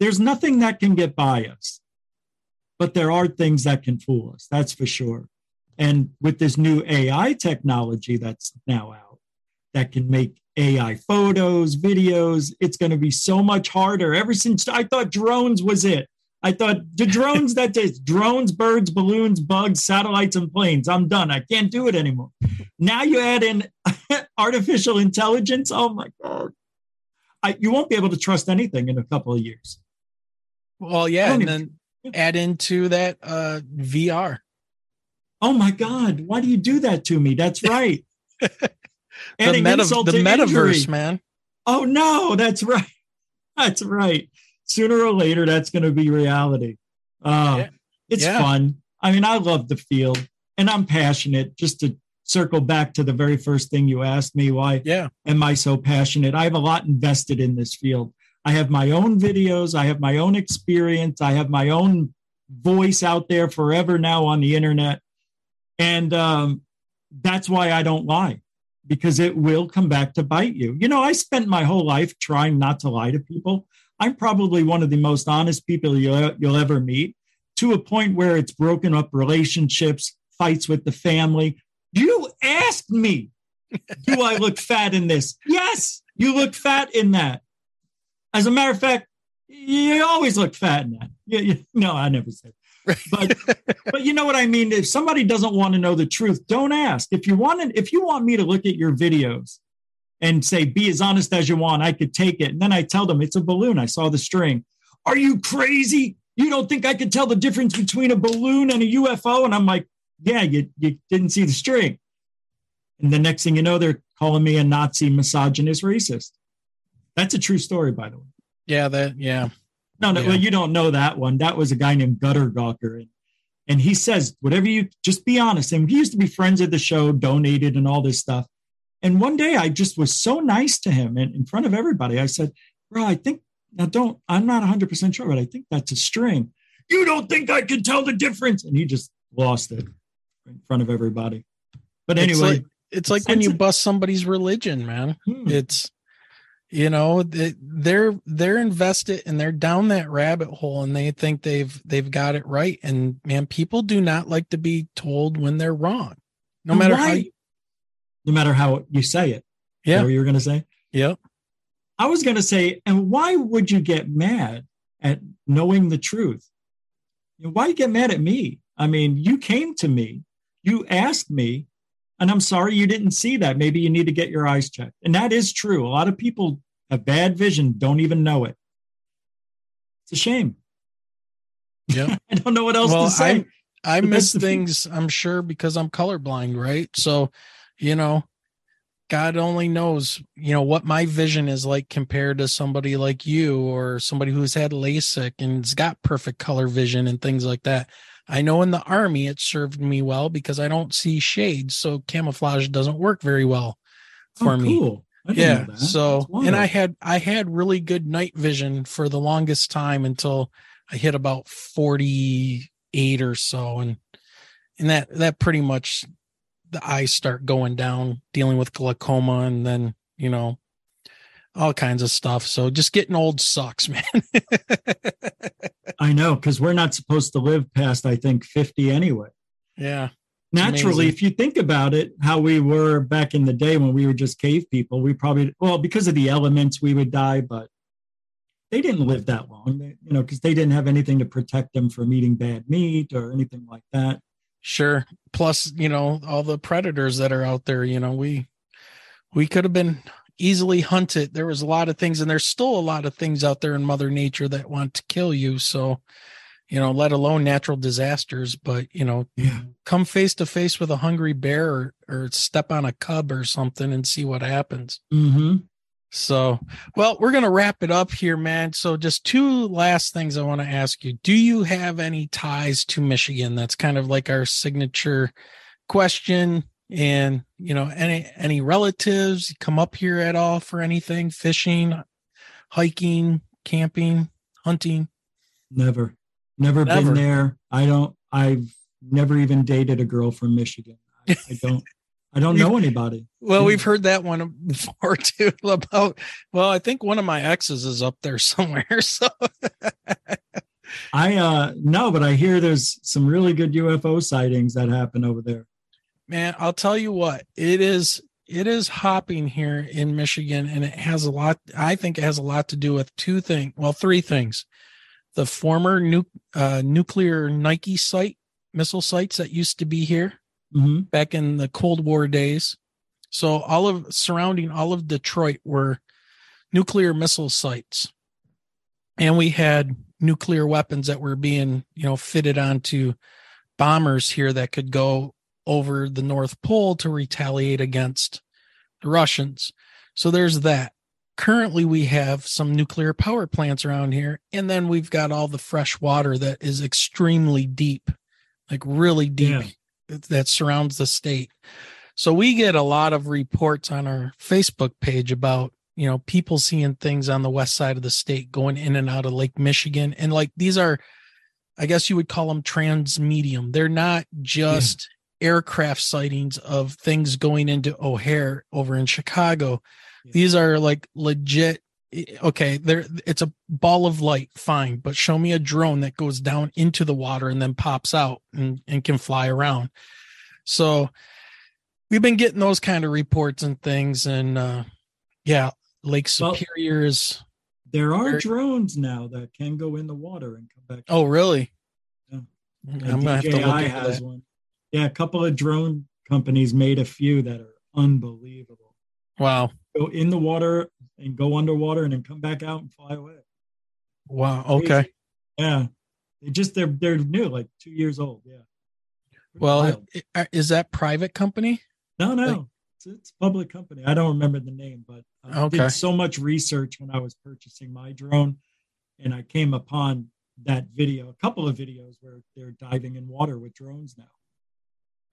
there's nothing that can get by us. But there are things that can fool us. That's for sure. And with this new AI technology that's now out that can make AI photos, videos, it's going to be so much harder. Ever since I thought drones was it. I thought the drones that is drones, birds, balloons, bugs, satellites, and planes. I'm done. I can't do it anymore. Now you add in artificial intelligence. Oh my god, I, you won't be able to trust anything in a couple of years. Well, yeah, and even, then add into that uh, VR. Oh my god, why do you do that to me? That's right. the, meta- the metaverse, injury. man. Oh no, that's right. That's right sooner or later that's going to be reality. Uh, yeah. It's yeah. fun. I mean, I love the field and I'm passionate. Just to circle back to the very first thing you asked me, why yeah. am I so passionate? I have a lot invested in this field. I have my own videos, I have my own experience, I have my own voice out there forever now on the internet. And um, that's why I don't lie because it will come back to bite you. You know, I spent my whole life trying not to lie to people. I'm probably one of the most honest people you'll, you'll ever meet to a point where it's broken up relationships, fights with the family. You asked me, do I look fat in this? Yes, you look fat in that. As a matter of fact, you always look fat in that. You, you, no, I never said. But but you know what I mean. If somebody doesn't want to know the truth, don't ask. If you want if you want me to look at your videos and say, be as honest as you want. I could take it. And then I tell them it's a balloon. I saw the string. Are you crazy? You don't think I could tell the difference between a balloon and a UFO? And I'm like, yeah, you, you didn't see the string. And the next thing you know, they're calling me a Nazi, misogynist, racist. That's a true story, by the way. Yeah, that yeah. No, no, Yeah. well, you don't know that one. That was a guy named Gutter Gawker. And, and he says, whatever you just be honest. And he used to be friends of the show, donated and all this stuff. And one day I just was so nice to him and in front of everybody. I said, Bro, I think now don't, I'm not 100% sure, but I think that's a string. You don't think I can tell the difference? And he just lost it in front of everybody. But It's anyway, like, it's like when you bust somebody's religion, man. Hmm. It's you know they- they're they're invested and they're down that rabbit hole and they think they've they've got it right. And man, people do not like to be told when they're wrong, no matter why- how. You, no matter how you say it. Yeah. what you were going to say? Yep. I was going to say, and why would you get mad at knowing the truth? You Why get mad at me? I mean, you came to me, you asked me, and I'm sorry you didn't see that. Maybe you need to get your eyes checked. And that is true. A lot of people have bad vision, don't even know it. It's a shame. Yeah. I don't know what else well, to say. I I miss that's the thing. things. I'm sure because I'm colorblind, right? So, you know, God only knows, you know, what my vision is like compared to somebody like you or somebody who's had LASIK and has got perfect color vision and things like that. I know in the army it served me well because I don't see shades, so camouflage doesn't work very well for Oh, me. cool. Didn't Yeah. So, and I had I had really good night vision for the longest time until I hit about 48 or so and and that that pretty much the eyes start going down dealing with glaucoma and then, you know, all kinds of stuff. So just getting old sucks, man. I know, because we're not supposed to live past, I think, 50 anyway. yeah. Naturally amazing. if you think about it how we were back in the day when we were just cave people we probably well because of the elements we would die but they didn't live that long you know because they didn't have anything to protect them from eating bad meat or anything like that Sure. Plus, you know, all the predators that are out there, you know, we we could have been easily hunted. There was a lot of things and there's still a lot of things out there in mother nature that want to kill you. So, you know, let alone natural disasters, but you know, yeah come face to face with a hungry bear or, or step on a cub or something and see what happens. mm-hmm. So, well, we're going to wrap it up here, man. So, just two last things I want to ask you. Do you have any ties to Michigan? That's kind of like our signature question. And, you know, any any relatives come up here at all for anything? Fishing, hiking, camping, hunting? never never Never. been there i don't i've never even dated a girl from michigan i, I don't i don't know anybody. Well, we've heard that one before too about well, I think one of my exes is up there somewhere. So. I uh no but i hear there's some really good ufo sightings that happen over there. Man i'll tell you what it is it is hopping here in michigan and it has a lot i think it has a lot to do with two things well three things. The former nu- uh, nuclear nike site missile sites that used to be here mm-hmm. back in the cold war days. So all of surrounding all of detroit were nuclear missile sites. And we had nuclear weapons that were being you know fitted onto bombers here that could go over the north pole to retaliate against the russians. So there's that. Currently we have some nuclear power plants around here. And then we've got all the fresh water that is extremely deep like really deep that surrounds the state. So we get a lot of reports on our facebook page about you know people seeing things on the west side of the state going in and out of lake michigan. And like these are i guess you would call them transmedium. They're not just aircraft sightings of things going into o'hare over in chicago. These are like legit okay there it's a ball of light fine but show me a drone that goes down into the water and then pops out and, and can fly around so we've been getting those kind of reports and things and uh yeah lake superior is There are Very- drones now that can go in the water and come back. oh really Yeah. i'm And gonna have to look into has that. one. Yeah, a couple of drone companies made a few that are unbelievable. wow Go in the water and go underwater and then come back out and fly away. wow okay Yeah. They just they're they're new, like two years old. Yeah. Pretty well wild. Uh, is that private company no, no. like- it's, it's a public company. I don't remember the name, but I Okay. did so much research when I was purchasing my drone, and I came upon that video, a couple of videos where they're diving in water with drones now.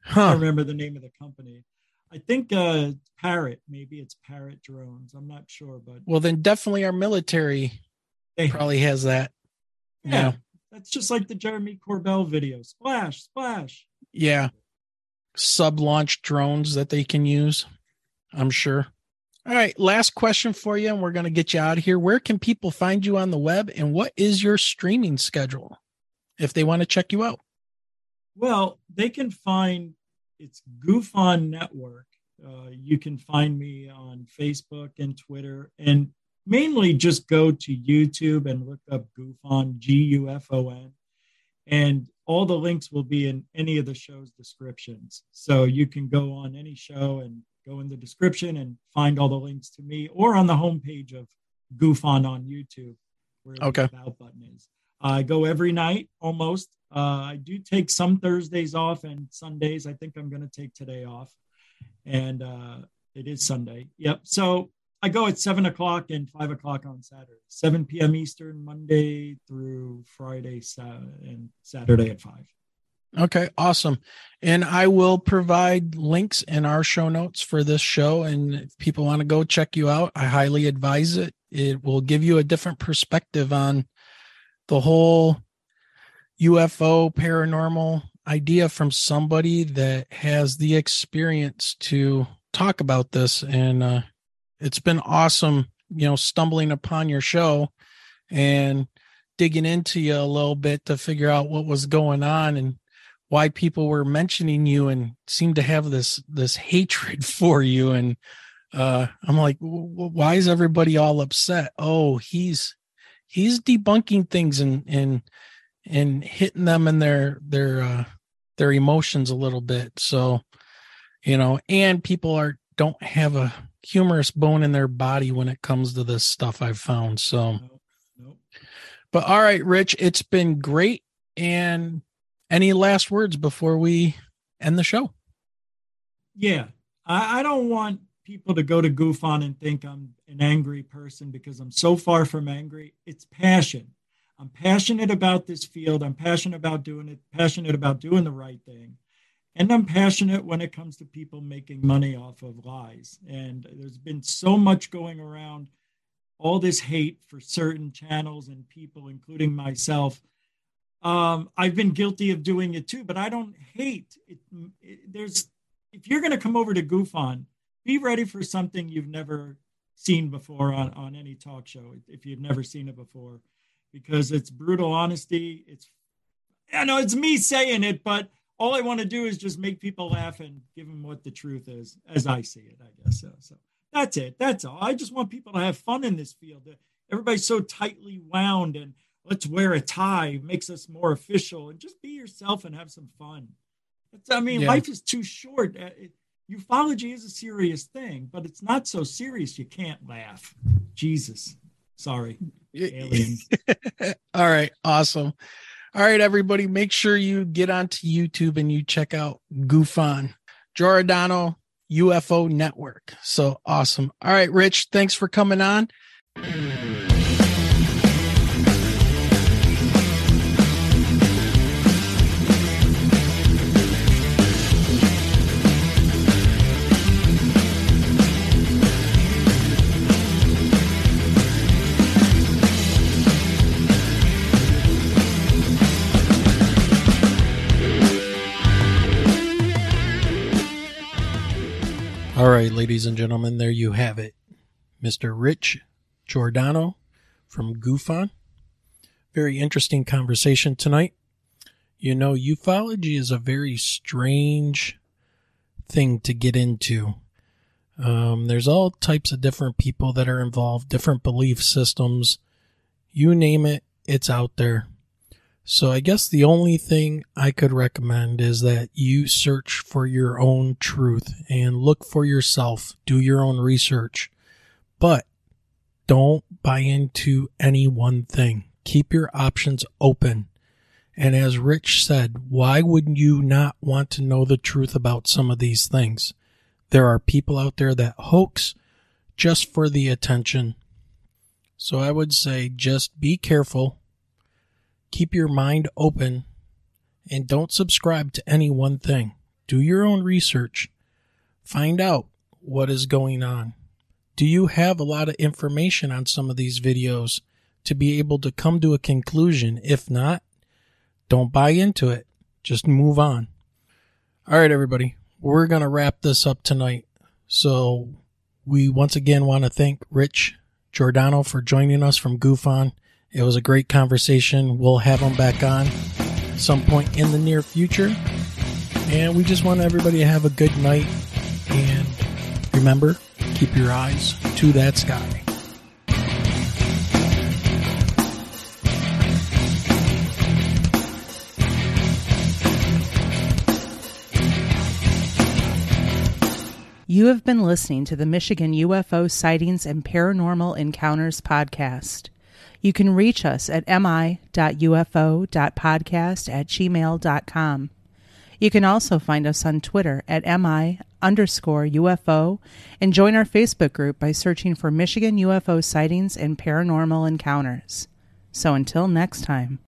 I Huh. don't remember the name of the company. I think uh, Parrot, maybe it's Parrot Drones. I'm not sure, but Well, then definitely our military probably has that. yeah, that's just like the Jeremy Corbell video. Splash, splash. Yeah. Sub launch drones that they can use, I'm sure. All right. Last question for you, and we're going to get you out of here. Where can people find you on the web, and what is your streaming schedule if they want to check you out? Well, they can find it's Gufon Network. Uh, you can find me on Facebook and Twitter, and mainly just go to YouTube and look up Gufon G U F O N, and all the links will be in any of the show's descriptions. So you can go on any show and go in the description and find all the links to me, or on the homepage of Gufon on YouTube, where Okay. the about button is. I go every night almost. Uh, I do take some Thursdays off and Sundays. I think I'm going to take today off. And uh, it is Sunday. Yep. So I go at seven o'clock and five o'clock on Saturday, 7 p.m. Eastern, Monday through Friday, and Saturday at five. Okay, awesome. And I will provide links in our show notes for this show. And if people want to go check you out, I highly advise it. It will give you a different perspective on the whole UFO paranormal idea from somebody that has the experience to talk about this. And uh, it's been awesome, you know, stumbling upon your show and digging into you a little bit to figure out what was going on and why people were mentioning you and seemed to have this this hatred for you and uh i'm like "W- w- why is everybody all upset oh he's he's debunking things and and and hitting them in their their uh their emotions a little bit. So you know and people are don't have a humorous bone in their body when it comes to this stuff i've found. So but all right rich it's been great. And any last words before we end the show? Yeah, I, I don't want people to go to Gufon and think I'm an angry person because I'm so far from angry. It's passion. I'm passionate about this field. I'm passionate about doing it, passionate about doing the right thing. And I'm passionate when it comes to people making money off of lies. And there's been so much going around, all this hate for certain channels and people, including myself. Um, I've been guilty of doing it too, but I don't hate. It, it, there's if you're going to come over to Gufon, be ready for something you've never seen before on, on any talk show, if you've never seen it before, because it's brutal honesty. It's, I know it's me saying it, but all I want to do is just make people laugh and give them what the truth is, as I see it, I guess. So, so that's it. That's all. I just want people to have fun in this field. Everybody's so tightly wound and let's wear a tie makes us more official and just be yourself and have some fun. It's, I mean, Yeah. life is too short. Uh, it- ufology is a serious thing, but it's not so serious you can't laugh. Jesus. Sorry. Aliens. all right awesome all right everybody make sure you get onto youtube and you check out Gufon giordano ufo network so awesome all right rich thanks for coming on All right, ladies and gentlemen, there you have it. Mr. Rich Giordano from Gufon. Very interesting conversation tonight. You know, ufology is a very strange thing to get into. Um, there's all types of different people that are involved, different belief systems. You name it, it's out there. So I guess the only thing I could recommend is that you search for your own truth and look for yourself, do your own research. But don't buy into any one thing. Keep your options open. And as Rich said, why would you not want to know the truth about some of these things? There are people out there that hoax just for the attention. So I would say just be careful, keep your mind open, and don't subscribe to any one thing. Do your own research. Find out what is going on. Do you have a lot of information on some of these videos to be able to come to a conclusion? If not, don't buy into it. Just move on. All right, everybody. We're going to wrap this up tonight. So we once again want to thank Rich Giordano for joining us from Gufon. It was a great conversation. We'll have him back on some point in the near future. And we just want everybody to have a good night. And remember, keep your eyes to that sky. You have been listening to the Michigan UFO Sightings and Paranormal Encounters podcast. You can reach us at mi.ufo.podcast at gmail.com. You can also find us on Twitter at mi underscore UFO and join our Facebook group by searching for Michigan UFO Sightings and Paranormal Encounters. So until next time.